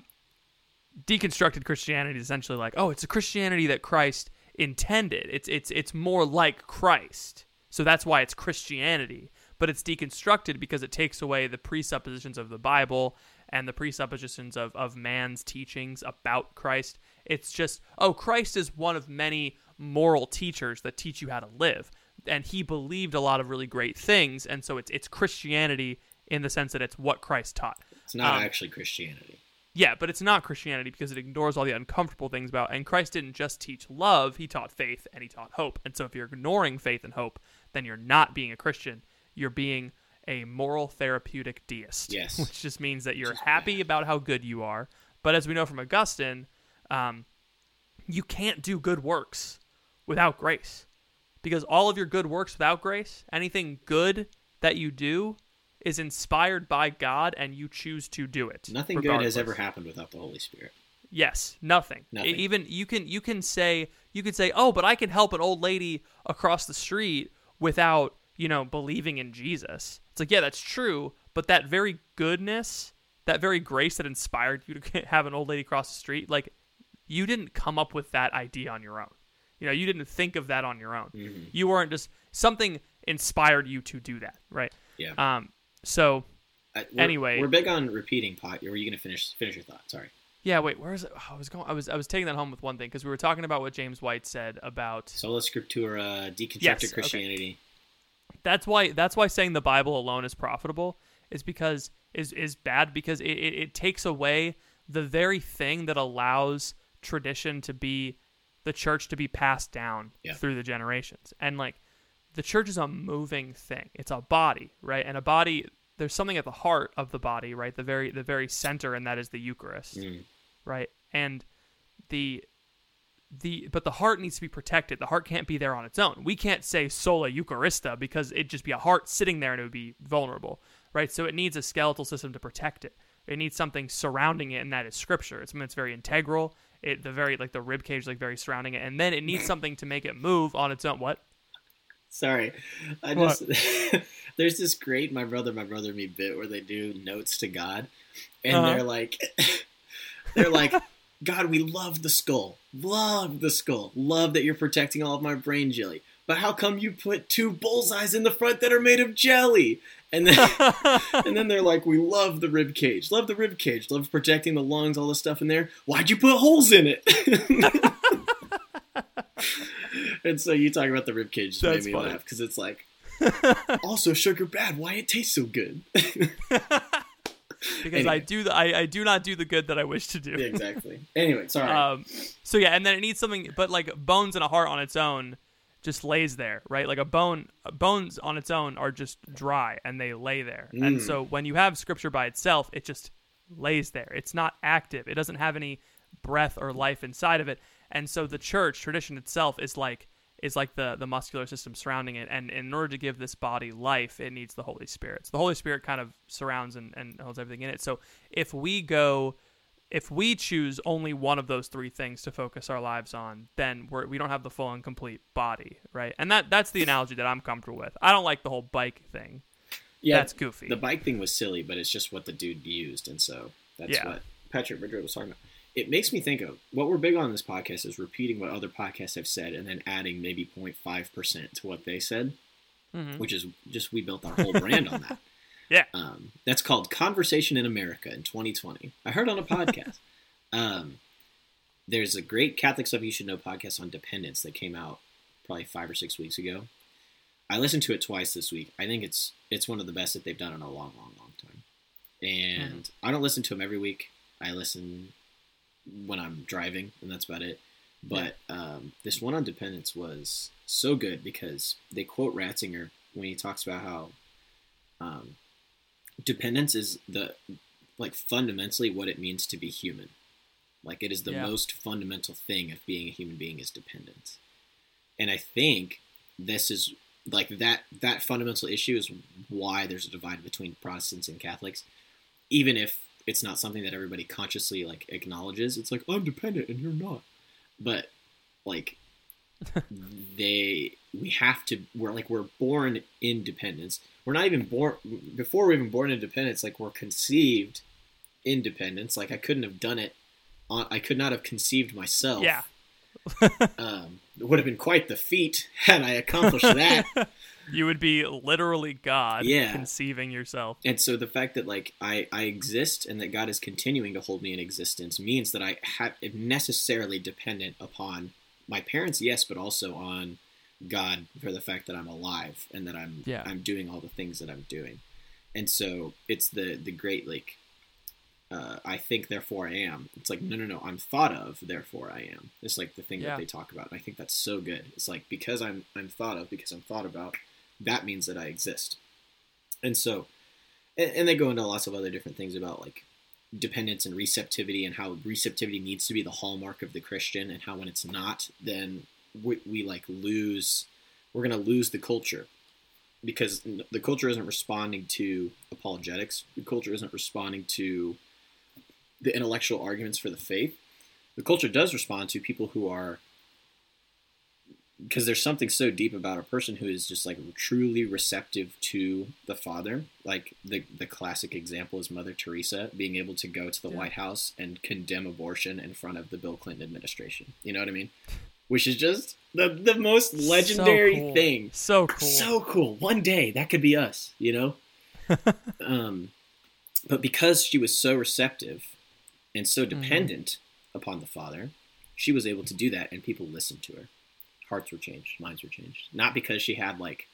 deconstructed Christianity is essentially like, oh, it's a Christianity that Christ intended. It's it's it's more like Christ, so that's why it's Christianity. But it's deconstructed because it takes away the presuppositions of the Bible and the presuppositions of of man's teachings about Christ. It's just, oh, Christ is one of many moral teachers that teach you how to live, and he believed a lot of really great things, and so it's it's Christianity in the sense that it's what Christ taught. It's not Um, actually Christianity. Yeah, but it's not Christianity because it ignores all the uncomfortable things about. And Christ didn't just teach love; he taught faith and he taught hope. And so, if you're ignoring faith and hope, then you're not being a Christian. You're being a moral therapeutic deist. Yes. which just means that you're happy about how good you are. But as we know from Augustine, um, you can't do good works without grace, because all of your good works without grace, anything good that you do, is inspired by God, and you choose to do it. Nothing good has ever happened without the Holy Spirit. Yes, nothing. Nothing. Even you can you can say you could say, "Oh, but I can help an old lady across the street without, you know, believing in Jesus." It's like, "Yeah, that's true, but that very goodness, that very grace that inspired you to have an old lady cross the street, like you didn't come up with that idea on your own. You know, you didn't think of that on your own. Mm-hmm. You weren't just something inspired you to do that, right? Yeah. Um so I- we're- anyway. we're big on repeating pot. Or were you going to finish finish your thought? Sorry. yeah, wait, where is it? Oh, I was going I was I was taking that home with one thing because we were talking about what James White said about Sola Scriptura, deconstructed Yes, okay. Christianity. that's why that's why saying the Bible alone is profitable is because is is bad because it, it, it takes away the very thing that allows tradition to be the church to be passed down Yeah. through the generations and like the church is a moving thing. It's a body right? And a body there's something at the heart of the body right? The very the very center and that is the eucharist Mm. right? And the the but the heart needs to be protected. The heart can't be there on its own. We can't say sola eucharista because it'd just be a heart sitting there and it would be vulnerable right? So it needs a skeletal system to protect it. It needs something surrounding it and that is scripture. It's something that's very integral. It the very like the rib cage like very surrounding it. And then it needs something to make it move on its own. What Sorry, I just there's this great my brother my brother me bit where they do notes to God, and Uh-huh. they're like, they're like, God, we love the skull, love the skull, love that you're protecting all of my brain jelly, but how come you put two bullseyes in the front that are made of jelly? And then and then they're like, we love the rib cage, love the rib cage, love protecting the lungs, all the stuff in there. Why'd you put holes in it? And so you talk about the rib cage made me funny. laugh because it's like also sugar bad. Why it tastes so good? because I do the I, I do not do the good that I wish to do exactly. Anyway, sorry. Um, so yeah, and then it needs something, but like bones and a heart on its own just lays there, right? Like a bone, bones on its own are just dry and they lay there. And Mm. so when you have scripture by itself, it just lays there. It's not active. It doesn't have any breath or life inside of it. And so the church tradition itself is like is like the the muscular system surrounding it. And in order to give this body life it needs the holy spirit. So the holy spirit kind of surrounds and, and holds everything in it. So if we go if we choose only one of those three things to focus our lives on then we're, we don't have the full and complete body right? And that that's the analogy that i'm comfortable with. I don't like the whole bike thing. Yeah, that's goofy. the bike thing was silly, but it's just what the dude used, and so that's Yeah. what Patrick Madrid was talking about. It makes me think of what we're big on this podcast is repeating what other podcasts have said and then adding maybe 0.5 percent to what they said, Mhm. which is just we built our whole brand on that. Yeah. Um, that's called Conversation in America in 2020. I heard on a podcast. um, there's a great Catholic Stuff You Should Know podcast on dependence that came out probably five or six weeks ago. I listened to it twice this week. I think it's it's one of the best that they've done in a long, long, long time. And I don't listen to them every week. I listen when I'm driving, and that's about it. But um, this one on dependence was so good because they quote Ratzinger when he talks about how um, dependence is the like fundamentally what it means to be human. Like it is the Yeah. most fundamental thing of being a human being is dependence. And I think this is like that that fundamental issue is why there's a divide between Protestants and Catholics, even if it's not something that everybody consciously like acknowledges. It's like I'm dependent and you're not, but like they we have to we're like we're born independence. We're not even born before we're even born independence. Like we're conceived independence. Like I couldn't have done it. On, I could not have conceived myself. yeah Um, it would have been quite the feat had I accomplished that. you would be literally god Yeah. conceiving yourself and so the fact that like I, I exist and that God is continuing to hold me in existence means that I have am necessarily dependent upon my parents, yes, but also on God for the fact that I'm alive and that I'm Yeah. I'm doing all the things that I'm doing. And so it's the the great like uh, I think therefore I am. It's like no no no I'm thought of therefore I am. It's like the thing Yeah. that they talk about. And I think that's so good. It's like because I'm I'm thought of because I'm thought about that means that I exist. And so and, and they go into lots of other different things about like dependence and receptivity and how receptivity needs to be the hallmark of the Christian and how when it's not then we, we like lose we're going to lose the culture. Because the culture isn't responding to apologetics. The culture isn't responding to the intellectual arguments for the faith. The culture does respond to people who are because there's something so deep about a person who is just like truly receptive to the father like the the classic example is mother teresa being able to go to the Yeah. white house and condemn abortion in front of the bill clinton administration you know what i mean which is just the the most legendary so cool. thing so cool so cool. One day that could be us, you know? um, but because she was so receptive and so Mm-hmm. dependent upon the Father, she was able to do that and people listened to her. Hearts were changed, minds were changed. Not because she had, like,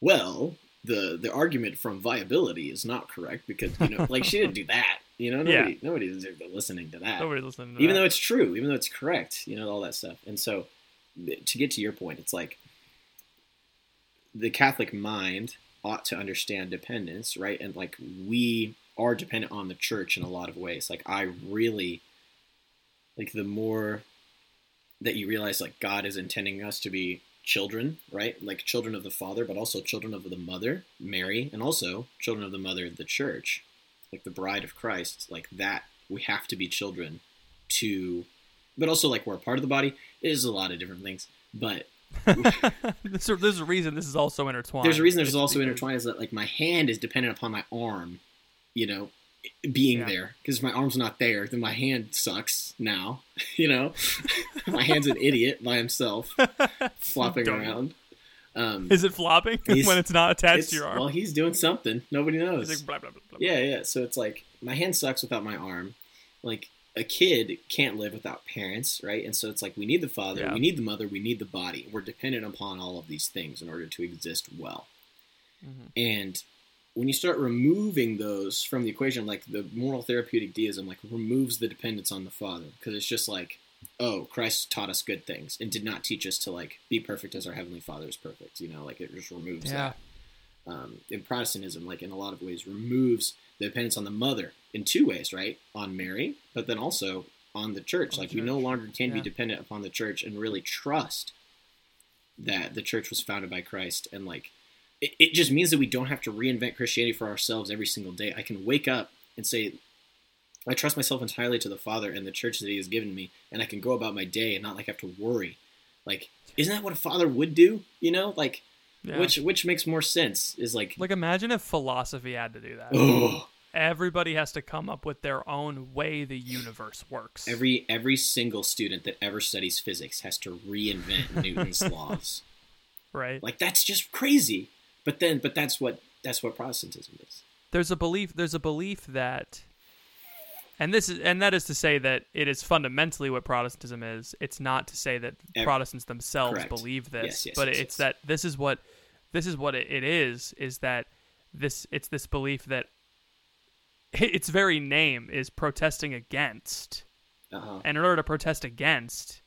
well, the, the argument from viability is not correct because, you know, like she didn't do that. You know, Yeah. nobody, nobody's listening to that Nobody listening to that. even that. though it's true, even though it's correct, you know, all that stuff. And so, to get to your point, it's like the Catholic mind ought to understand dependence, right? And like we are dependent on the church in a lot of ways. Like I really like the more that you realize like God is intending us to be children, right? Like children of the Father, but also children of the Mother, Mary, and also children of the Mother of the Church, like the bride of Christ, like that we have to be children to but also like we're a part of the body. It is a lot of different things. But there's, a, there's a reason this is also intertwined. there's a reason there's It's also intertwined is that like my hand is dependent upon my arm, you know, being Yeah. there because if my arm's not there, then my hand sucks now, you know. my hand's an idiot by himself, flopping dumb. around. Um, Is it flopping when it's not attached it's- to your arm? well, he's doing something. Nobody knows. Like, blah, blah, blah, blah. Yeah, yeah. So it's like my hand sucks without my arm. Like a kid can't live without parents, right? And so it's like we need the father, Yeah. we need the mother, we need the body. We're dependent upon all of these things in order to exist well. mm-hmm. And when you start removing those from the equation, like the moral therapeutic deism, like removes the dependence on the father because it's just like, oh, Christ taught us good things and did not teach us to like be perfect as our heavenly Father is perfect. You know, like it just removes Yeah. that um, in Protestantism, like in a lot of ways, removes the dependence on the mother in two ways, right? On Mary, but then also on the church. On the like we no longer can be dependent upon the church and really trust that the church was founded by Christ, and like it, it just means that we don't have to reinvent Christianity for ourselves every single day. I can wake up and say, I trust myself entirely to the Father and the church that He has given me, and I can go about my day and not like have to worry. Like, isn't that what a father would do? You know, like Yeah. which which makes more sense is like, like imagine if philosophy had to do that. oh, Everybody has to come up with their own way the universe works. every every single student that ever studies physics has to reinvent Newton's laws. right? Like that's just crazy. But then, but that's what that's what Protestantism is. there's a belief there's a belief that and this is and that is to say that it is fundamentally what Protestantism is. It's not to say that Protestants themselves correct. believe this, Yes, yes, but yes, it's that this is what this is what it, it is is that this it's this belief that its very name is protesting against. Uh-huh. And in order to protest against,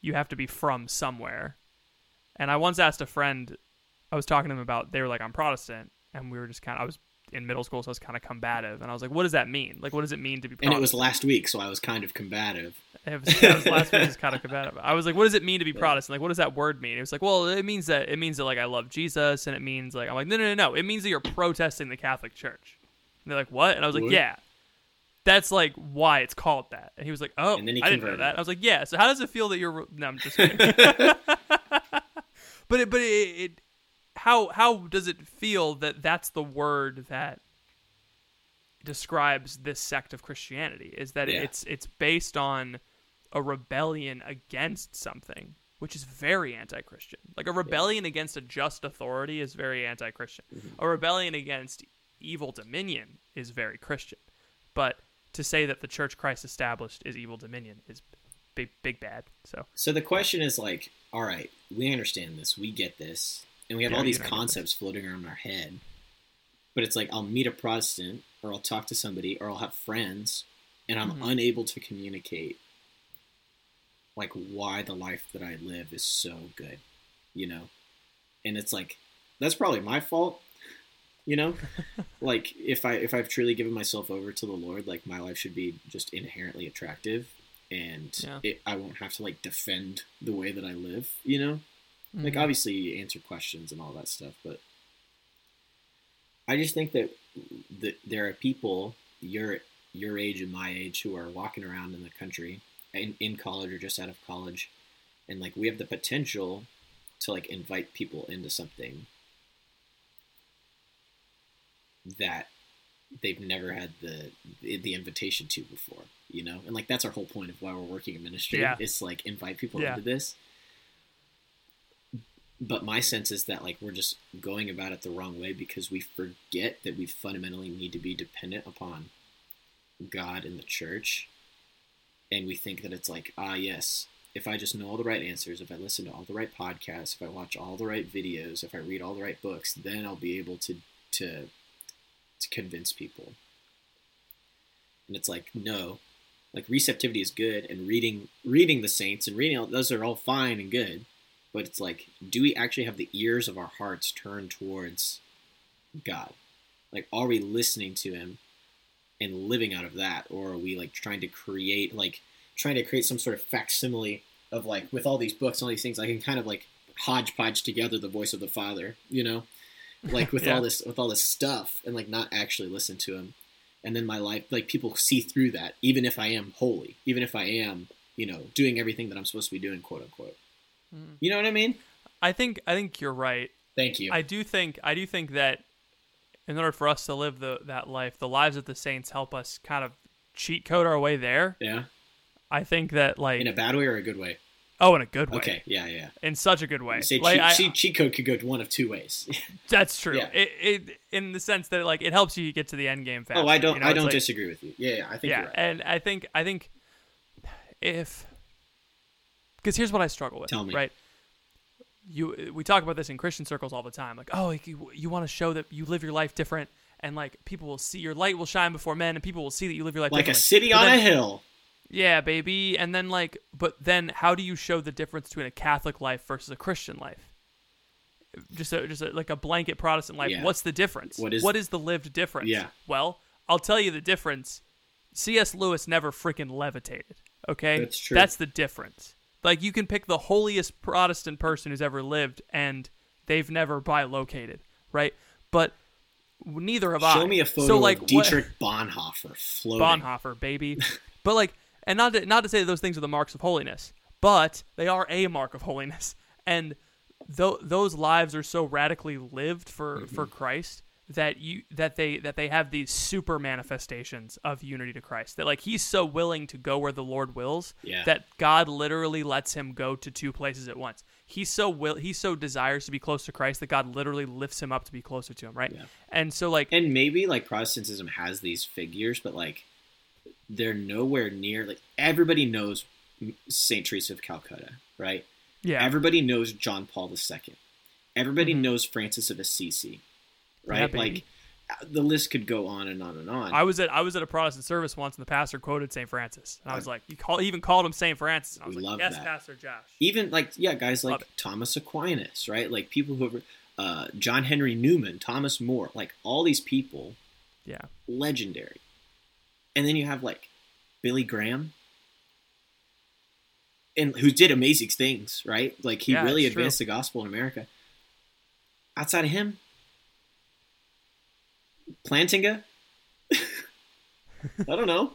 you have to be from somewhere. And I once asked a friend, I was talking to them about, they were like, I'm Protestant. And we were just kind of, I was in middle school, so I was kind of combative. And I was like, what does that mean? Like, what does it mean to be Protestant? And it was last week, so I was kind of combative. It was, that was last week was kind of combative. I was like, what does it mean to be Protestant? Like, what does that word mean? It was like, well, it means that, it means that, like, I love Jesus. And it means, like, I'm like, no, no, no, no. It means that you're protesting the Catholic Church. And they're like, what? And I was like, What? yeah. That's like why it's called that. And he was like, "Oh, And then he I didn't know that." I was like, "Yeah." So how does it feel that you're? No, I'm just kidding. but it, but it, it, how how does it feel that that's the word that describes this sect of Christianity? Is that Yeah. it's it's based on a rebellion against something, which is very anti-Christian. Like a rebellion against a just authority is very anti-Christian. Mm-hmm. A rebellion against evil dominion is very Christian. But to say that the church Christ established is evil dominion is big big bad. So So the question is like, all right, we understand this, we get this, and we have Yeah, all these concepts floating around our head. But it's like I'll meet a Protestant, or I'll talk to somebody, or I'll have friends, and I'm Mhm. unable to communicate like why the life that I live is so good, you know? And it's like that's probably my fault, you know? like if I if I've truly given myself over to the Lord, like my life should be just inherently attractive and Yeah. it, I won't have to like defend the way that I live, you know? Like Mhm. obviously you answer questions and all that stuff, but I just think that that there are people your your age and my age who are walking around in the country in, in college or just out of college and like we have the potential to like invite people into something that they've never had the the invitation to before you know and like that's our whole point of why we're working in ministry Yeah. is to, like invite people Yeah. into this but my sense is that like we're just going about it the wrong way because we forget that we fundamentally need to be dependent upon God and the church. And we think that it's like ah yes if I just know all the right answers if I listen to all the right podcasts if I watch all the right videos if I read all the right books then I'll be able to to to convince people. And it's like no like receptivity is good and reading reading the saints and reading all, those are all fine and good but it's like do we actually have the ears of our hearts turned towards god? Like are we listening to him and living out of that? Or are we like trying to create like trying to create some sort of facsimile of like with all these books and all these things i can kind of like hodgepodge together the voice of the father you know? Like with Yeah. all this with all this stuff and like not actually listen to him. And then my life like people see through that even if i am holy even if i am you know doing everything that i'm supposed to be doing quote unquote Mhm. you know what i mean I think I think you're right. thank you I do think I do think that in order for us to live the that life, the lives of the saints help us kind of cheat code our way there. yeah I think that like in a bad way or a good way oh, in a good way, okay yeah yeah in such a good way. say Like, cheat, I- cheat, code could go one of two ways that's true. Yeah. It, it in the sense that like it helps you get to the end game faster. oh i don't you know? i don't like- disagree with you yeah, yeah i think yeah, you're right and I think I think if because here's what I struggle with. Tell me. Right. You we talk about this in Christian circles all the time. Like, oh, like, you, you want to show that you live your life different, and like people will see your light will shine before men, and people will see that you live your life like a city But on then- a hill Yeah, baby. And then like, but then how do you show the difference between a Catholic life versus a Christian life? Just a, just a, like a blanket Protestant life. Yeah. What's the difference? What is- what is the lived difference? Yeah. Well, I'll tell you the difference. C.S. Lewis never freaking levitated. Okay, That's true. That's the difference. Like you can pick the holiest Protestant person who's ever lived, and they've never bilocated, right? But neither have I. Show me a photo so, like, of what- Dietrich Bonhoeffer floating. Bonhoeffer, baby. but like, and not to, not to say that those things are the marks of holiness, but they are a mark of holiness. And th- those lives are so radically lived for for mm-hmm. Christ that you that they that they have these super manifestations of unity to Christ. That like he's so willing to go where the Lord wills Yeah. that God literally lets him go to two places at once. He's so will he so desires to be close to Christ that God literally lifts him up to be closer to him, right? Yeah. And so like and maybe like Protestantism has these figures, but like they're nowhere near like everybody knows Saint Teresa of Calcutta, right? yeah. Everybody knows John Paul II. Everybody Mhm. knows Francis of Assisi, right? Yeah, like the list could go on and on and on. I was at I was at a Protestant service once, and the pastor quoted Saint Francis, and I was like, he, call, he even called him Saint Francis, and I was We like, love yes, that. Pastor Josh. Even like yeah, guys like Thomas Aquinas, right? Like people who have uh, John Henry Newman, Thomas More, like all these people, Yeah, legendary. And then you have like Billy Graham, and who did amazing things, right? Like he Yeah, really it's true. advanced the gospel in America. Outside of him, Plantinga. I don't know.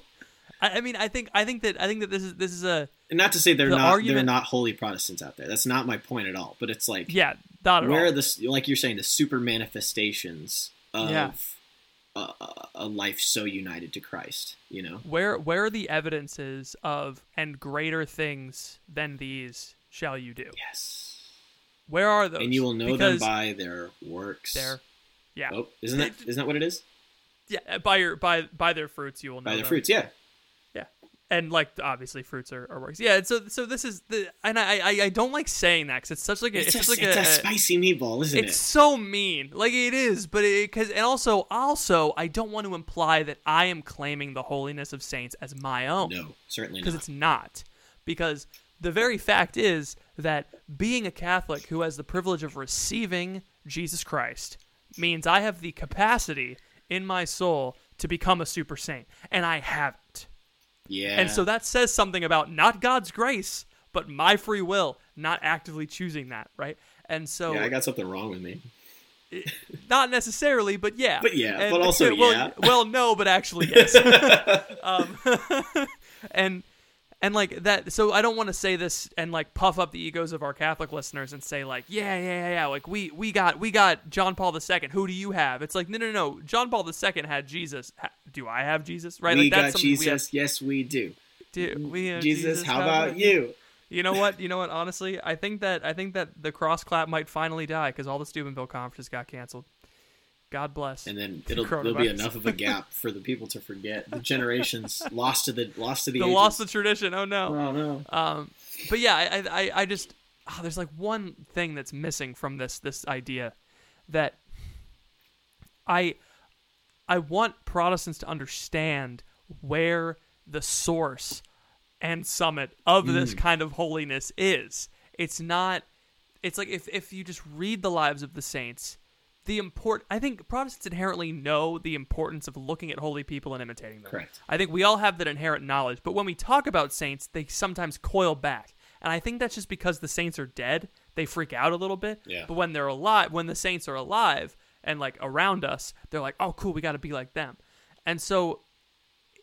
I, I mean, I think I think that I think that this is this is a And not to say they're The not they're not holy Protestants out there. That's not my point at all. But it's like yeah, not at where all. are the like you're saying the super manifestations of Yeah. a, a, life so united to Christ. You know. Where where are the evidences of and greater things than these shall you do? Yes. Where are those? and you will know them by their works. their yeah Oh, isn't that isn't that what it is? yeah uh, by your by by their fruits you will know By their them. fruits, yeah. Yeah. And like obviously fruits are, are works. Yeah, so so this is the and I I, I don't like saying that because it's such like a, It's, it's, such like it's a, a, spicy meatball, isn't it's it? It's so mean like it is but it because and also also i don't want to imply that i am claiming the holiness of saints as my own No, certainly because it's not because the very fact is that being a catholic who has the privilege of receiving jesus christ means i have the capacity in my soul to become a super saint and i haven't Yeah. and so that says something about not god's grace but my free will not actively choosing that right and so yeah, I got something wrong with me. not necessarily, but yeah. But yeah, but also well, yeah. Well, no, but actually yes. um, and and like that. So I don't want to say this and like puff up the egos of our Catholic listeners and say like, yeah, yeah, yeah, yeah. Like we we got we got John Paul II. Who do you have? It's like no, no, no. John Paul II had Jesus. Do I have Jesus? Right? we like that's got Jesus. yes, we do. Do, mm, we have Jesus, how about it? you? You know what? You know what? Honestly, I think that I think that the cross clap might finally die because all the Steubenville conferences got canceled. God bless. And then it'll there'll be enough of a gap for the people to forget. The generations lost to the lost to the, the lost the tradition. Oh no. Oh no. Um, but yeah, I, I, I just oh, there's like one thing that's missing from this this idea that I I want Protestants to understand where the source and summit of this kind of holiness is. It's not. It's like if if you just read the lives of the saints. The import, I think Protestants inherently know the importance of looking at holy people and imitating them. Correct. I think we all have that inherent knowledge, but when we talk about saints, they sometimes coil back. And I think that's just because the saints are dead. They freak out a little bit. Yeah. But when they're alive, when the saints are alive and like around us, they're like, "Oh, cool, we got to be like them." And so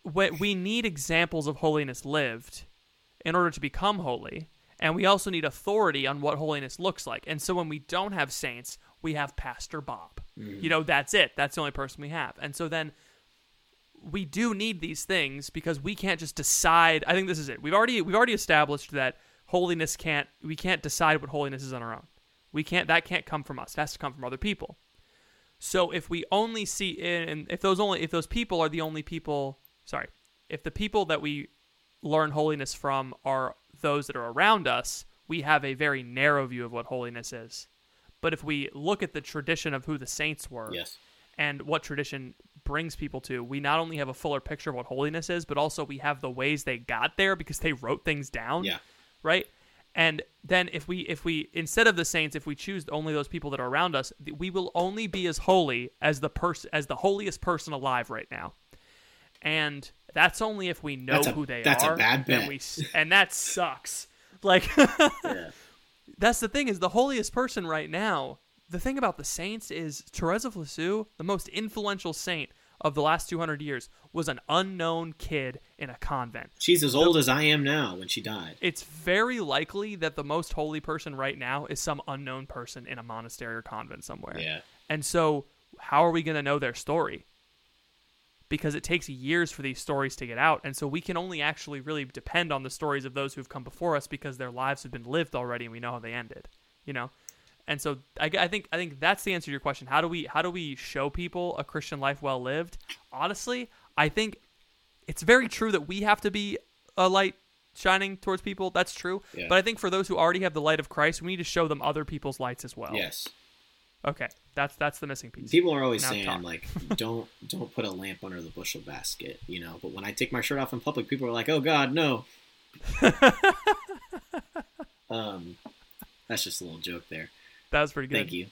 we we need examples of holiness lived in order to become holy. And we also need authority on what holiness looks like. And so when we don't have saints, we have Pastor Bob. Mm-hmm. You know, that's it. That's the only person we have. And so then we do need these things because we can't just decide. I think this is it. We've already we've already established that holiness can't we can't decide what holiness is on our own. We can't that can't come from us. It has to come from other people. So if we only see in if those only if those people are the only people, sorry, if the people that we learn holiness from are those that are around us, we have a very narrow view of what holiness is. But if we look at the tradition of who the saints were, Yes. and what tradition brings people to, we not only have a fuller picture of what holiness is, but also we have the ways they got there because they wrote things down. Yeah. Right? And then if we if we instead of the saints, if we choose only those people that are around us, we will only be as holy as the person as the holiest person alive right now. And that's only if we know a- who they that's a are. bad and we and that sucks. Like Yeah. That's the thing is the holiest person right now. The thing about the saints is Teresa of Lisieux, the most influential saint of the last 200 years, was an unknown kid in a convent. She's as old as I am now when she died. It's very likely that the most holy person right now is some unknown person in a monastery or convent somewhere. Yeah. And so, how are we going to know their story? Because it takes years for these stories to get out. And so, we can only actually really depend on the stories of those who've come before us because their lives have been lived already and we know how they ended, you know? And so I, I think I think that's the answer to your question. How do we how do we show people a Christian life well lived? Honestly, I think it's very true that we have to be a light shining towards people. That's true. Yeah. But I think for those who already have the light of Christ, we need to show them other people's lights as well. Yes. Okay. That's that's the missing piece. People are always Now saying talk. like, don't don't put a lamp under the bushel basket, you know. But when I take my shirt off in public, people are like, "Oh God, no." um, that's just a little joke there. That was pretty good. Thank you.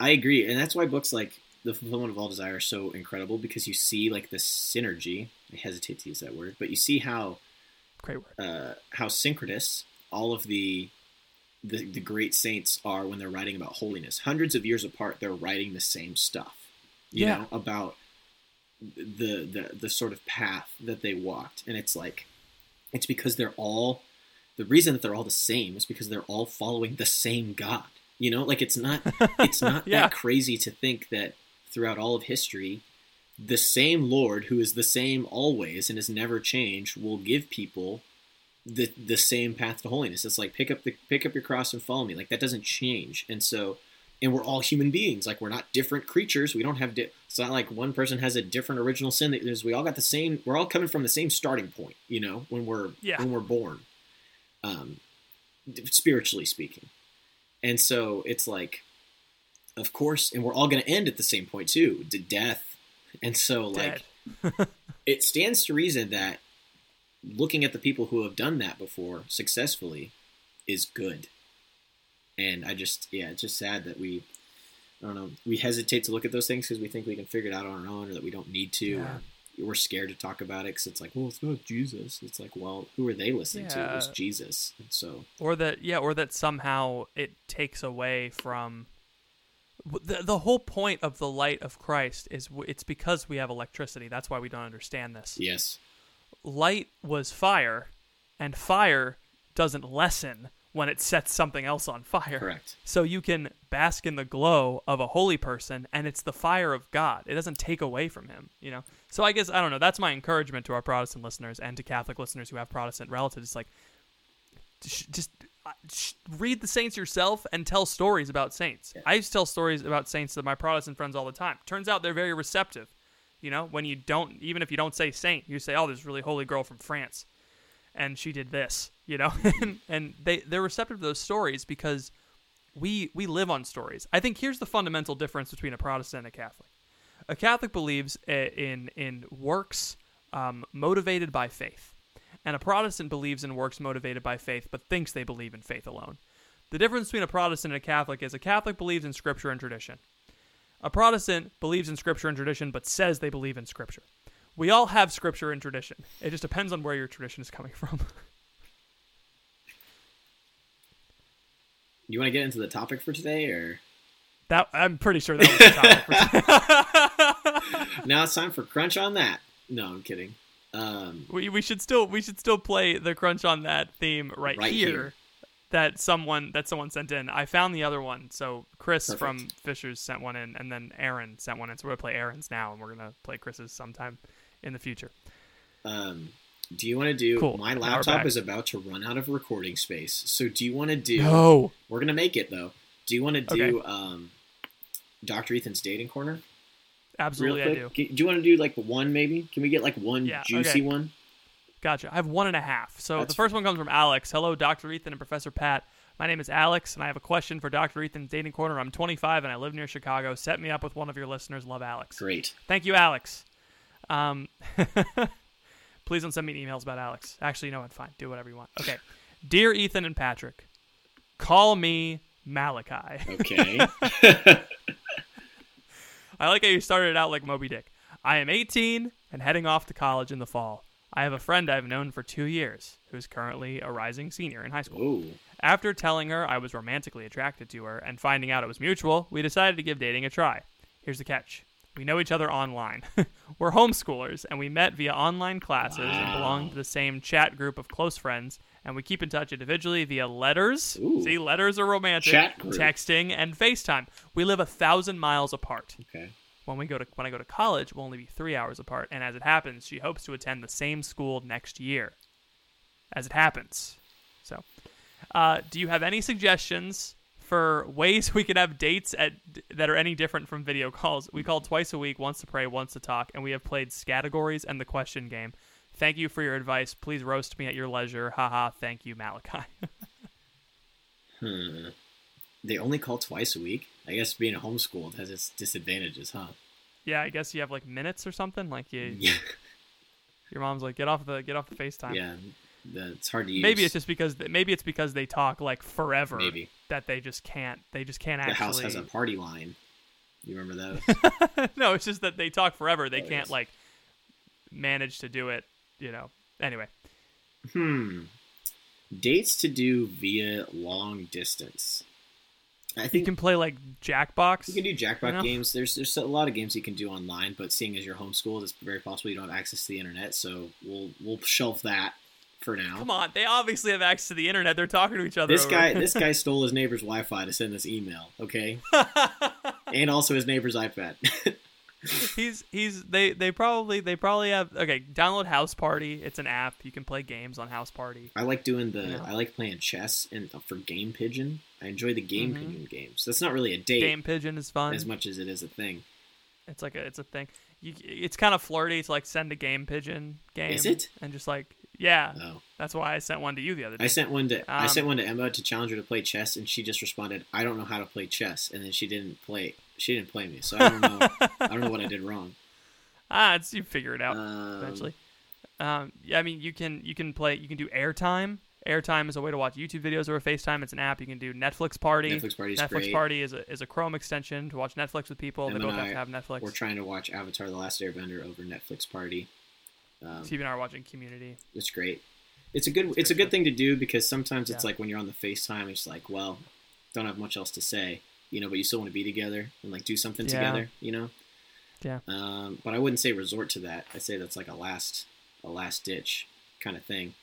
I agree, and that's why books like The Fulfillment of All Desire are so incredible because you see like the synergy. I hesitate to use that word, but you see how Great word. uh, how synchronous all of the, the the great saints are when they're writing about holiness. Hundreds of years apart, they're writing the same stuff. You Yeah. know about the the the sort of path that they walked, and it's like it's because they're all the reason that they're all the same is because they're all following the same God. You know, like it's not it's not Yeah. that crazy to think that throughout all of history the same Lord who is the same always and has never changed will give people the the same path to holiness. It's like pick up the pick up your cross and follow me. Like that doesn't change. And so and we're all human beings. Like we're not different creatures. We don't have di- it's not like one person has a different original sin. There's we all got the same we're all coming from the same starting point, you know, when we're Yeah. when we're born. Um spiritually speaking. And so it's like of course, and we're all going to end at the same point too, to death. And so like it stands to reason that looking at the people who have done that before successfully is good. And I just, yeah, it's just sad that we, I don't know, we hesitate to look at those things because we think we can figure it out on our own or that we don't need to. Yeah. Or we're scared to talk about it because it's like, well, it's not Jesus. It's like, well, who are they listening to? It was Jesus. And so, or that yeah or that somehow it takes away from the, the whole point of the light of christ is it's because we have electricity that's why we don't understand this yes. Light was fire and fire doesn't lessen when it sets something else on fire. Correct. so you can bask in the glow of a holy person and it's the fire of god. It doesn't take away from him you know? So i guess i don't know that's my encouragement to our protestant listeners and to catholic listeners who have protestant relatives like just uh, read the saints yourself and tell stories about saints. Yeah. i used to tell stories about saints to my protestant friends all the time. Turns out they're very receptive you know when you don't even if you don't say saint you say oh this really holy girl from france and she did this you know and, they they're receptive to those stories because we we live on stories. I think here's the fundamental difference between a Protestant and a Catholic. A Catholic believes in in works um, motivated by faith, and a Protestant believes in works motivated by faith, but thinks they believe in faith alone. The difference between a Protestant and a Catholic is a Catholic believes in Scripture and tradition. A Protestant believes in Scripture and tradition, but says they believe in Scripture. We all have Scripture and tradition. It just depends on where your tradition is coming from. You want to get into the topic for today or? that I'm pretty sure that was the topic. For today. Now it's time for crunch on that. No, I'm kidding. Um, we we should still we should still play the crunch on that theme right, Right here, here. That someone that someone sent in. I found the other one. So Chris Perfect. from Fishers sent one in, and then Aaron sent one in. So we're gonna play Aaron's now, and we're gonna play Chris's sometime in the future. Um, do you want to do? Cool. My laptop is about to run out of recording space. So do you want to do? No, We're gonna make it though. Do you want to do um, Dr. Ethan's dating corner? absolutely I do. Do you want to do like one maybe? Can we get like one Yeah, juicy okay. one? Gotcha. I have one and a half. So That's the first one comes from Alex. Hello, Dr. Ethan and Professor Pat. My name is Alex, and I have a question for Dr. Ethan's dating corner. I'm 25 and I live near Chicago. Set me up with one of your listeners. Love Alex. Great. Thank you, Alex. Um, please don't send me emails about Alex. Actually, you know what? Fine. Do whatever you want. Okay. Dear Ethan and Patrick, call me Malachi. Okay. I like how you started it out like Moby Dick. I am 18 and heading off to college in the fall. I have a friend I've known for two years who's currently a rising senior in high school. Ooh. After telling her I was romantically attracted to her and finding out it was mutual, we decided to give dating a try. Here's the catch. We know each other online. We're homeschoolers, and we met via online classes and belong to the same chat group of close friends, and we keep in touch individually via letters. Ooh. See, letters are romantic. Chat group. Texting and FaceTime. We live a thousand miles apart. Okay. When we go to when I go to college, we'll only be three hours apart, and as it happens, she hopes to attend the same school next year. As it happens, so uh, do you have any suggestions for ways we could have dates at that are any different from video calls? We call twice a week, once to pray, once to talk, and we have played categories and the question game. Thank you for your advice. Please roast me at your leisure. Haha. Thank you, Malachi. Hmm. They only call twice a week. I guess being homeschooled has its disadvantages, huh? yeah, I guess you have like minutes or something. Like you, Yeah. your mom's like, get off the get off the FaceTime. Yeah. It's hard to use. Maybe it's just because maybe it's because they talk like forever Maybe. that they just can't they just can't the actually house has a party line. You remember those? no it's just that they talk forever they Oh, can't yes. like manage to do it you know anyway hmm. Dates to do via long distance. I think you can play like Jackbox You can do Jackbox You know? games. There's there's a lot of games you can do online, but seeing as you're homeschooled, it's very possible you don't have access to the internet. So we'll we'll shelve that for now. come on they obviously have access to the internet they're talking to each other This guy this guy stole his neighbor's Wi-Fi to send this email. Okay, and also his neighbor's iPad. he's he's they they probably they probably have okay download House Party it's an app you can play games on House Party I like doing the Yeah. I like playing chess and uh, for Game Pigeon. I enjoy the Game Mhm. Pigeon games. That's not really a date Game Pigeon is fun as much as it is a thing. It's like a it's a thing. You, it's kind of flirty to like send a game pigeon game. Is it? And just like yeah, Oh, that's why I sent one to you the other day. I sent one to I Um, sent one to Emma to challenge her to play chess, and she just responded, "I don't know how to play chess," and then she didn't play. She didn't play me, so I don't know. I don't know what I did wrong. ah, it's you figure it out Um, eventually. Um, yeah, I mean you can you can play you can do airtime. Airtime is a way to watch YouTube videos or FaceTime. It's an app. You can do Netflix Party. Netflix Netflix great. Party is a, is a Chrome extension to watch Netflix with people. Em they both have I to have Netflix. We're trying to watch Avatar: The Last Airbender over Netflix Party. Um, Steve and I are watching Community. it's great. It's a good. It's It's a good thing to do because sometimes it's Yeah. like when you're on the FaceTime, it's like, well, don't have much else to say, you know, but you still want to be together and like do something Yeah. together, you know. Yeah. Um, but I wouldn't say resort to that. I'd say that's like a last, a last ditch kind of thing.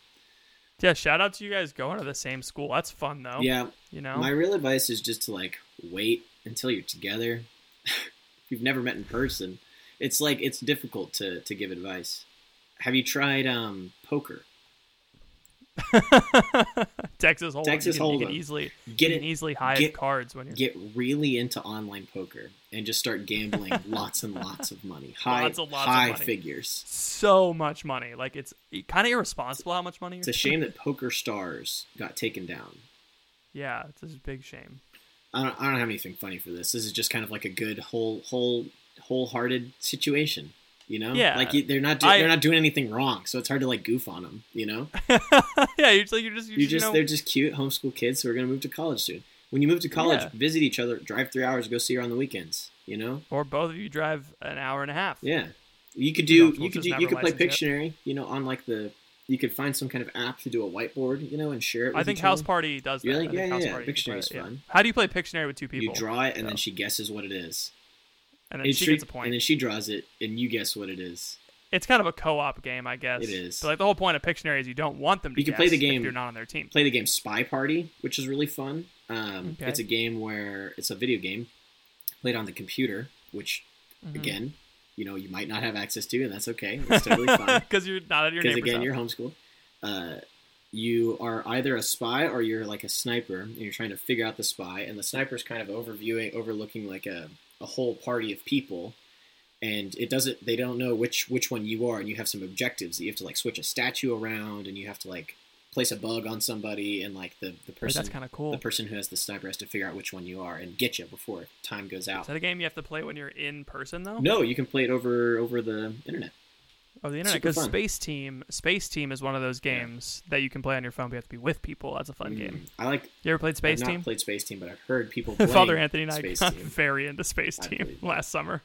Yeah, shout out to you guys going to the same school. That's fun though. Yeah. You know. My real advice is just to like wait until you're together. if you've never met in person, it's like it's difficult to to give advice. Have you tried um poker? Texas Hold'em. Texas you can, You Hold'em. can easily Get you it can easily hide get- cards when you're get really into online poker and just start gambling lots and lots of money. High Lots lots high figures. so much money. Like it's kind of irresponsible how much money. You're It's a shame that Poker Stars got taken down. Yeah, it's a big shame. I don't, I don't have anything funny for this. This is just kind of like a good whole whole wholehearted situation. You know, Yeah. like they're not do, I- they're not doing anything wrong, so it's hard to like goof on them. You know, yeah, you're just like you're just you, you just know, they're just cute homeschool kids who are going to move to college soon. When you move to college, Yeah. visit each other, drive three hours, go see her on the weekends. You know, or both of you drive an hour and a half. yeah. You could You do know, you could do, you could play licensed yet. Pictionary. You know, on like the you could find some kind of app to do a whiteboard. You know, and share it. With I think House. Party does that. Think Yeah, yeah, House yeah. Party, you can Pictionary's it, yeah. fun. How do you play Pictionary with two people? You draw it, and Yeah. then she guesses what it is. And then she gets a point. And then she draws it, and you guess what it is. it's kind of a co-op game, I guess. It is. But like the whole point of Pictionary is you don't want them to You can play the if game- you're not on their team. Play the game Spy Party, which is really fun. Um, Okay. It's a game where it's a video game played on the computer, which Mhm. again, you know, you might not have access to, and that's okay. It's totally fine. because you're not at your Because again, house. you're homeschooled. Uh, you are either a spy or you're like a sniper, and you're trying to figure out the spy. And the sniper's kind of overviewing, overlooking like a, a whole party of people, and it doesn't. They don't know which which one you are, and you have some objectives that you have to like switch a statue around, and you have to like place a bug on somebody, and like the the person that's kind of cool. the person who has the sniper has to figure out which one you are and get you before time goes out Is that a game you have to play when you're in person though? No, you can play it over over the internet. Oh, the internet. Because. Space Team, Space Team is one of those games that you can play on your phone, but you have to be with people. That's a fun game. Mm, I like You ever played Space I've Team? not played Space Team, but I've heard people Father Anthony and I Space got Team. very into Space I Team last summer.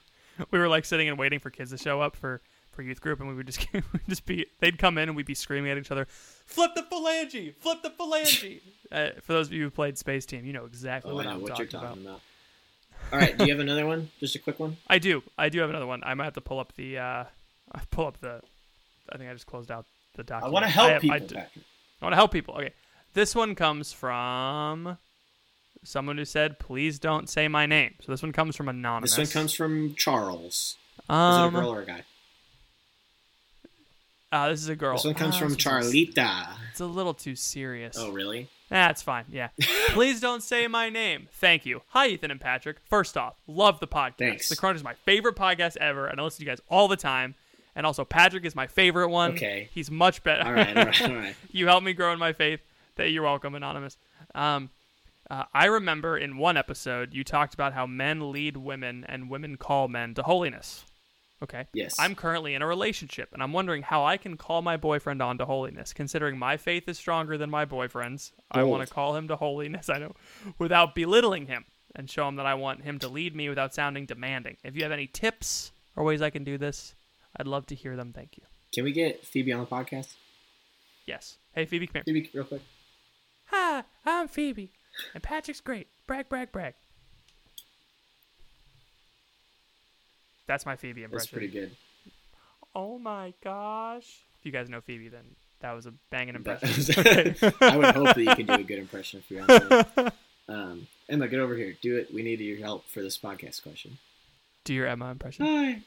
We were like sitting and waiting for kids to show up for for youth group, and we would just we'd just be they'd come in and we'd be screaming at each other, "Flip the phalange! Flip the phalange!" uh, for those of you who played Space Team, you know exactly Oh, what I know I'm what talking, you're talking about. about. All right, do you have another one? Just a quick one. I do. I do have another one. I might have to pull up the. Uh, pull up the. I think I just closed out the I want to help have- people, I. I want to help people. Okay, this one comes from someone who said, "Please don't say my name." So this one comes from anonymous. This one comes from Charles. Is Um, it a girl or a guy? uh, this is a girl. This one comes Ah, from Charlita. It's a little too serious. Oh, really? That's fine. Yeah. Please don't say my name. Thank you. Hi, Ethan and Patrick. First off, love the podcast. Thanks. The Crunch is my favorite podcast ever, and I listen to you guys all the time. And also, Patrick is my favorite one. Okay. He's much better. All right, all right, all right. you helped me grow in my faith. That you're welcome, anonymous. Um, uh, I remember in one episode you talked about how men lead women and women call men to holiness. Okay. Yes. I'm currently in a relationship, and I'm wondering how I can call my boyfriend on to holiness, considering my faith is stronger than my boyfriend's. I want to call him to holiness. I know, without belittling him, and show him that I want him to lead me without sounding demanding. If you have any tips or ways I can do this, I'd love to hear them. Thank you. Can we get Phoebe on the podcast? Yes. Hey, Phoebe, come here. Phoebe, real quick. Hi, I'm Phoebe, and Patrick's great. Brag, brag, brag. That's my Phoebe impression. That's pretty good. Oh my gosh! If you guys know Phoebe, then that was a banging impression. I would hope that you can do a good impression if you're on. Um, Emma, get over here. Do it. We need your help for this podcast question. Do your Emma impression. Hi.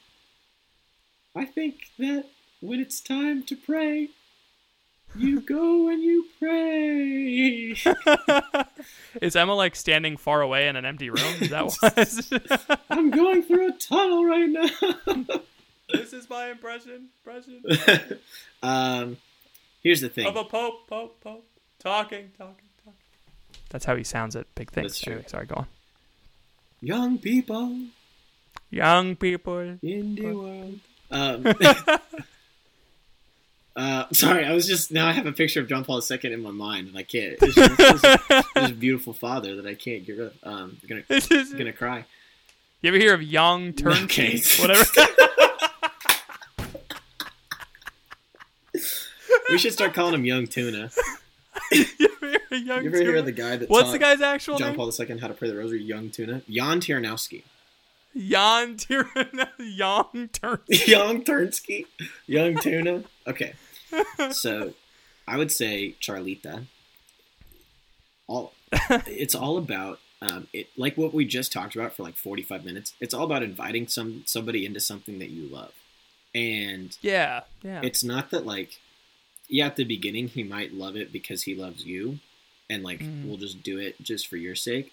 I think that when it's time to pray, you go and you pray. Is Emma like standing far away in an empty room? Is that what? I'm going through a tunnel right now. this is my impression. Impression um, here's the thing. of a pope, pope, pope, talking, talking, talking. That's how he sounds at big things. That's true. Anyway, sorry, go on. Young people Young people. in the world. Um, uh, sorry, I was just now I have a picture of John Paul II in my mind, and I can't. It's just, it's just- a beautiful father that I can't get rid of. Um, I'm gonna This I'm gonna cry. You ever hear of young turnkey? Okay. Whatever. We should start calling him Young Tuna. you ever hear young You ever hear of the guy that What's the guy's actual John name? Paul II how to pray the rosary? Young Tuna. Jan Tiernowski. Jan Tirana. Young turnkey. Young Turnsky. Young Tuna. Okay. So I would say Charlita. All it's all about um, it like what we just talked about for like 45 minutes. It's all about inviting some somebody into something that you love. And Yeah, yeah. it's not that like yeah at the beginning he might love it because he loves you and like Mhm. we'll just do it just for your sake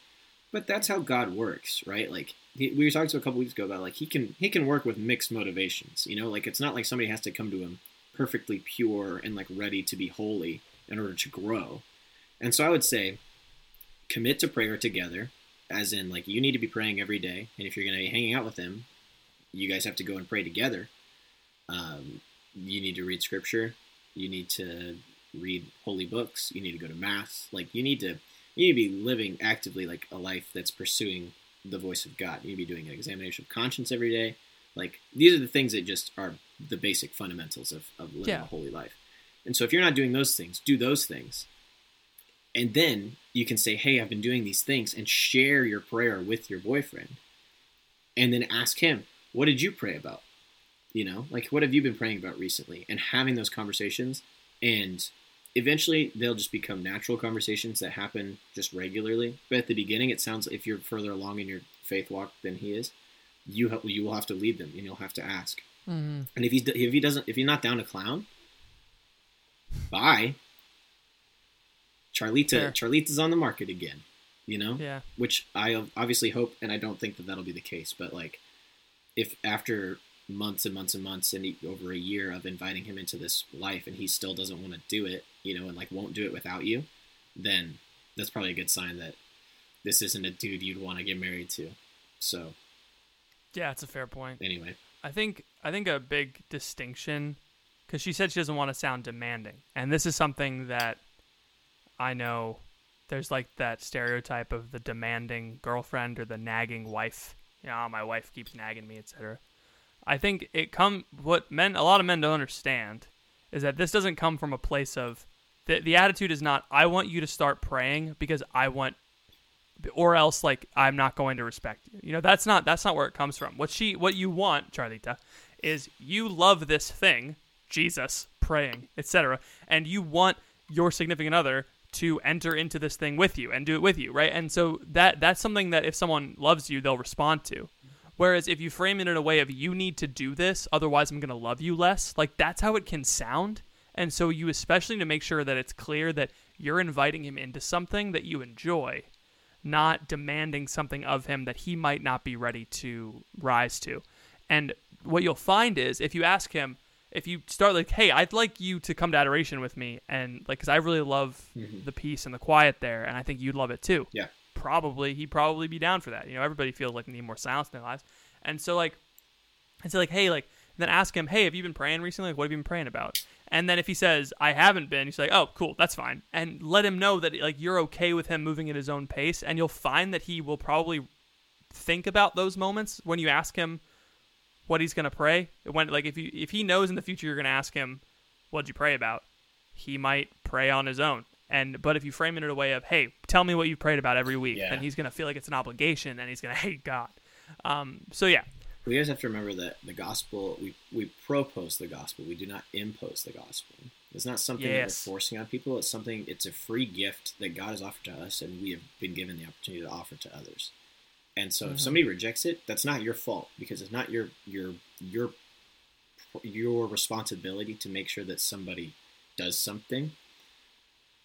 but that's how god works right? Like we were talking to a couple weeks ago about like he can he can work with mixed motivations you know? Like it's not like somebody has to come to him perfectly pure and like ready to be holy in order to grow. And so i would say commit to prayer together as in like you need to be praying every day and if you're going to be hanging out with him you guys have to go and pray together. Um, you need to read scripture. You need to read holy books. You need to go to mass. Like you need to you need to be living actively like a life that's pursuing the voice of god. You need to be doing an examination of conscience every day. Like these are the things that just are the basic fundamentals of, of living Yeah. a holy life. And so if you're not doing those things do those things. And then you can say hey i've been doing these things and share your prayer with your boyfriend. And then ask him what did you pray about? You know like what have you been praying about recently? And having those conversations and eventually they'll just become natural conversations that happen just regularly but at the beginning it sounds like if you're further along in your faith walk than he is you ha- you will have to lead them and you'll have to ask Mhm. and if he's if he doesn't if he's not down to clown bye charlita Fair. charlita's on the market again you know Yeah. which I obviously hope, and I don't think that that'll be the case. But like, if after months and months and months and over a year of inviting him into this life, and he still doesn't want to do it, you know, and like won't do it without you, then that's probably a good sign that this isn't a dude you'd want to get married to. So Yeah, it's a fair point. anyway, I think I think a big distinction because she said she doesn't want to sound demanding, and this is something that I know. There's like that stereotype of the demanding girlfriend or the nagging wife. You know, "Oh, my wife keeps nagging me, etc. I think it come what men a lot of men don't understand is that this doesn't come from a place of the the attitude is not I want you to start praying because I want or else like I'm not going to respect you. You know, that's not that's not where it comes from. What she what you want, Charlita, is you love this thing, Jesus, praying, etc., and you want your significant other to enter into this thing with you and do it with you, right? And so that that's something that if someone loves you, they'll respond to. Whereas if you frame it in a way of you need to do this, otherwise I'm going to love you less, like that's how it can sound. And so you especially need to make sure that it's clear that you're inviting him into something that you enjoy, not demanding something of him that he might not be ready to rise to. And what you'll find is if you ask him, if you start like, hey, I'd like you to come to adoration with me, and like, because I really love Mhm. the peace and the quiet there, and I think you'd love it too. Yeah. Probably, he'd probably be down for that. You know, everybody feels like they need more silence in their lives. And so, like, and so, like, hey, like, then ask him, hey, have you been praying recently? Like, what have you been praying about? And then if he says, I haven't been, he's like, oh, cool, that's fine. And let him know that, like, you're okay with him moving at his own pace. And you'll find that he will probably think about those moments when you ask him what he's going to pray. When, like, if, you, if he knows in the future you're going to ask him, what'd you pray about? He might pray on his own. And but if you frame it in a way of, hey, tell me what you prayed about every week, Yeah. then he's gonna feel like it's an obligation and he's gonna hate God. Um, so yeah, We guys have to remember that the gospel we we propose the gospel. We do not impose the gospel. It's not something Yes. that we're forcing on people. It's something. It's a free gift that God has offered to us, and we have been given the opportunity to offer to others. And so, Mhm. if somebody rejects it, that's not your fault because it's not your your your your responsibility to make sure that somebody does something.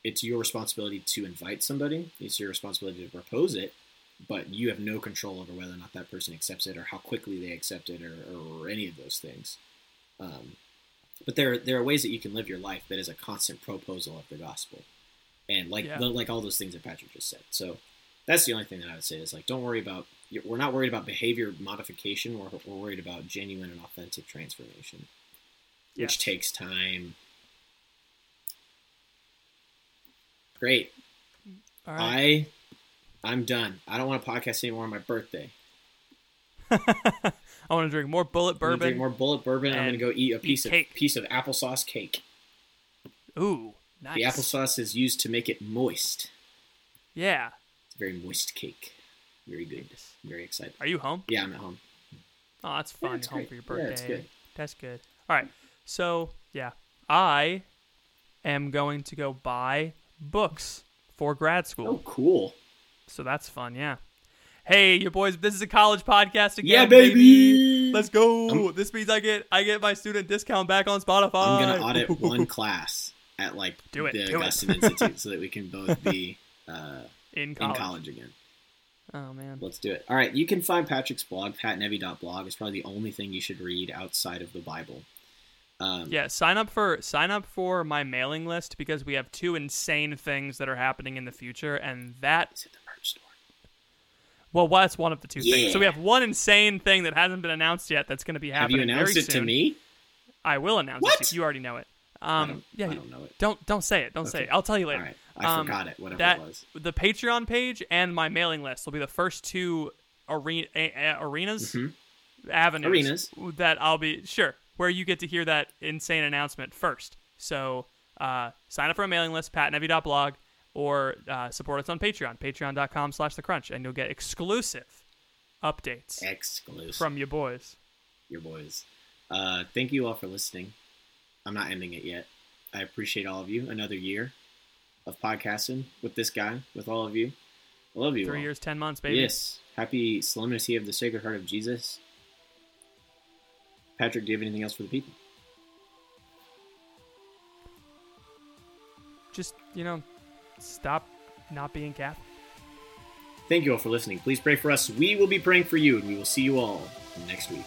It's your responsibility to invite somebody. It's your responsibility to propose it, but you have no control over whether or not that person accepts it or how quickly they accept it or, or any of those things. Um, but there, there are ways that you can live your life that is a constant proposal of the gospel, and like Yeah. the, like all those things that Patrick just said. So that's the only thing that I would say is like, don't worry about. We're not worried about behavior modification. We're, we're worried about genuine and authentic transformation, Yes. which takes time. Great. all right. I I'm done. I don't want to podcast anymore on my birthday. I want to drink more Bulleit I'm bourbon. drink more Bulleit bourbon. I'm gonna go eat a piece of piece of applesauce cake. Ooh, nice. The applesauce is used to make it moist. Yeah. It's a very moist cake. Very good. Very excited. Are you home? Yeah, I'm at home. Oh, that's fun. it's You're home great. for your birthday. Yeah, it's good. That's good. All right. So yeah, I am going to go buy books for grad school. Oh, cool. So that's fun. Yeah. Hey, you boys, this is a college podcast again. Yeah, baby. Let's go. I'm- this means I get I get my student discount back on Spotify. I'm gonna audit one class at like Do it, the do it. Augustine Institute so that we can both be uh, in in college. college again. Oh man. Let's do it. All right, you can find Patrick's blog, patnevy.blog. It's probably the only thing you should read outside of the Bible. Um, Yeah, sign up for sign up for my mailing list because we have two insane things that are happening in the future, and that It's at the merch store. Well, well, that's one of the two things. So we have one insane thing that hasn't been announced yet that's going to be happening. Have you announced it to me? I will announce What? it. to you. You already know it. I Um, don't, yeah, I don't know it. don't don't say it. Don't say it. I'll tell you later. right, I Um, forgot it. Whatever that it was. the Patreon page and my mailing list will be the first two arena, arenas Mhm. avenues Arenas. that I'll be sure where you get to hear that insane announcement first. So uh, sign up for a mailing list, patnevy.blog, or uh, support us on Patreon, patreon.com slash the crunch, and you'll get exclusive updates Exclusive from your boys. your boys. Uh, thank you all for listening. I'm not ending it yet. I appreciate all of you. Another year of podcasting with this guy, with all of you. I love you. Three all. years, ten months, baby. Yes. Happy Solemnity of the Sacred Heart of Jesus. Patrick, do you have anything else for the people? Just, you know, stop not being Catholic. Thank you all for listening. Please pray for us. We will be praying for you, and we will see you all next week.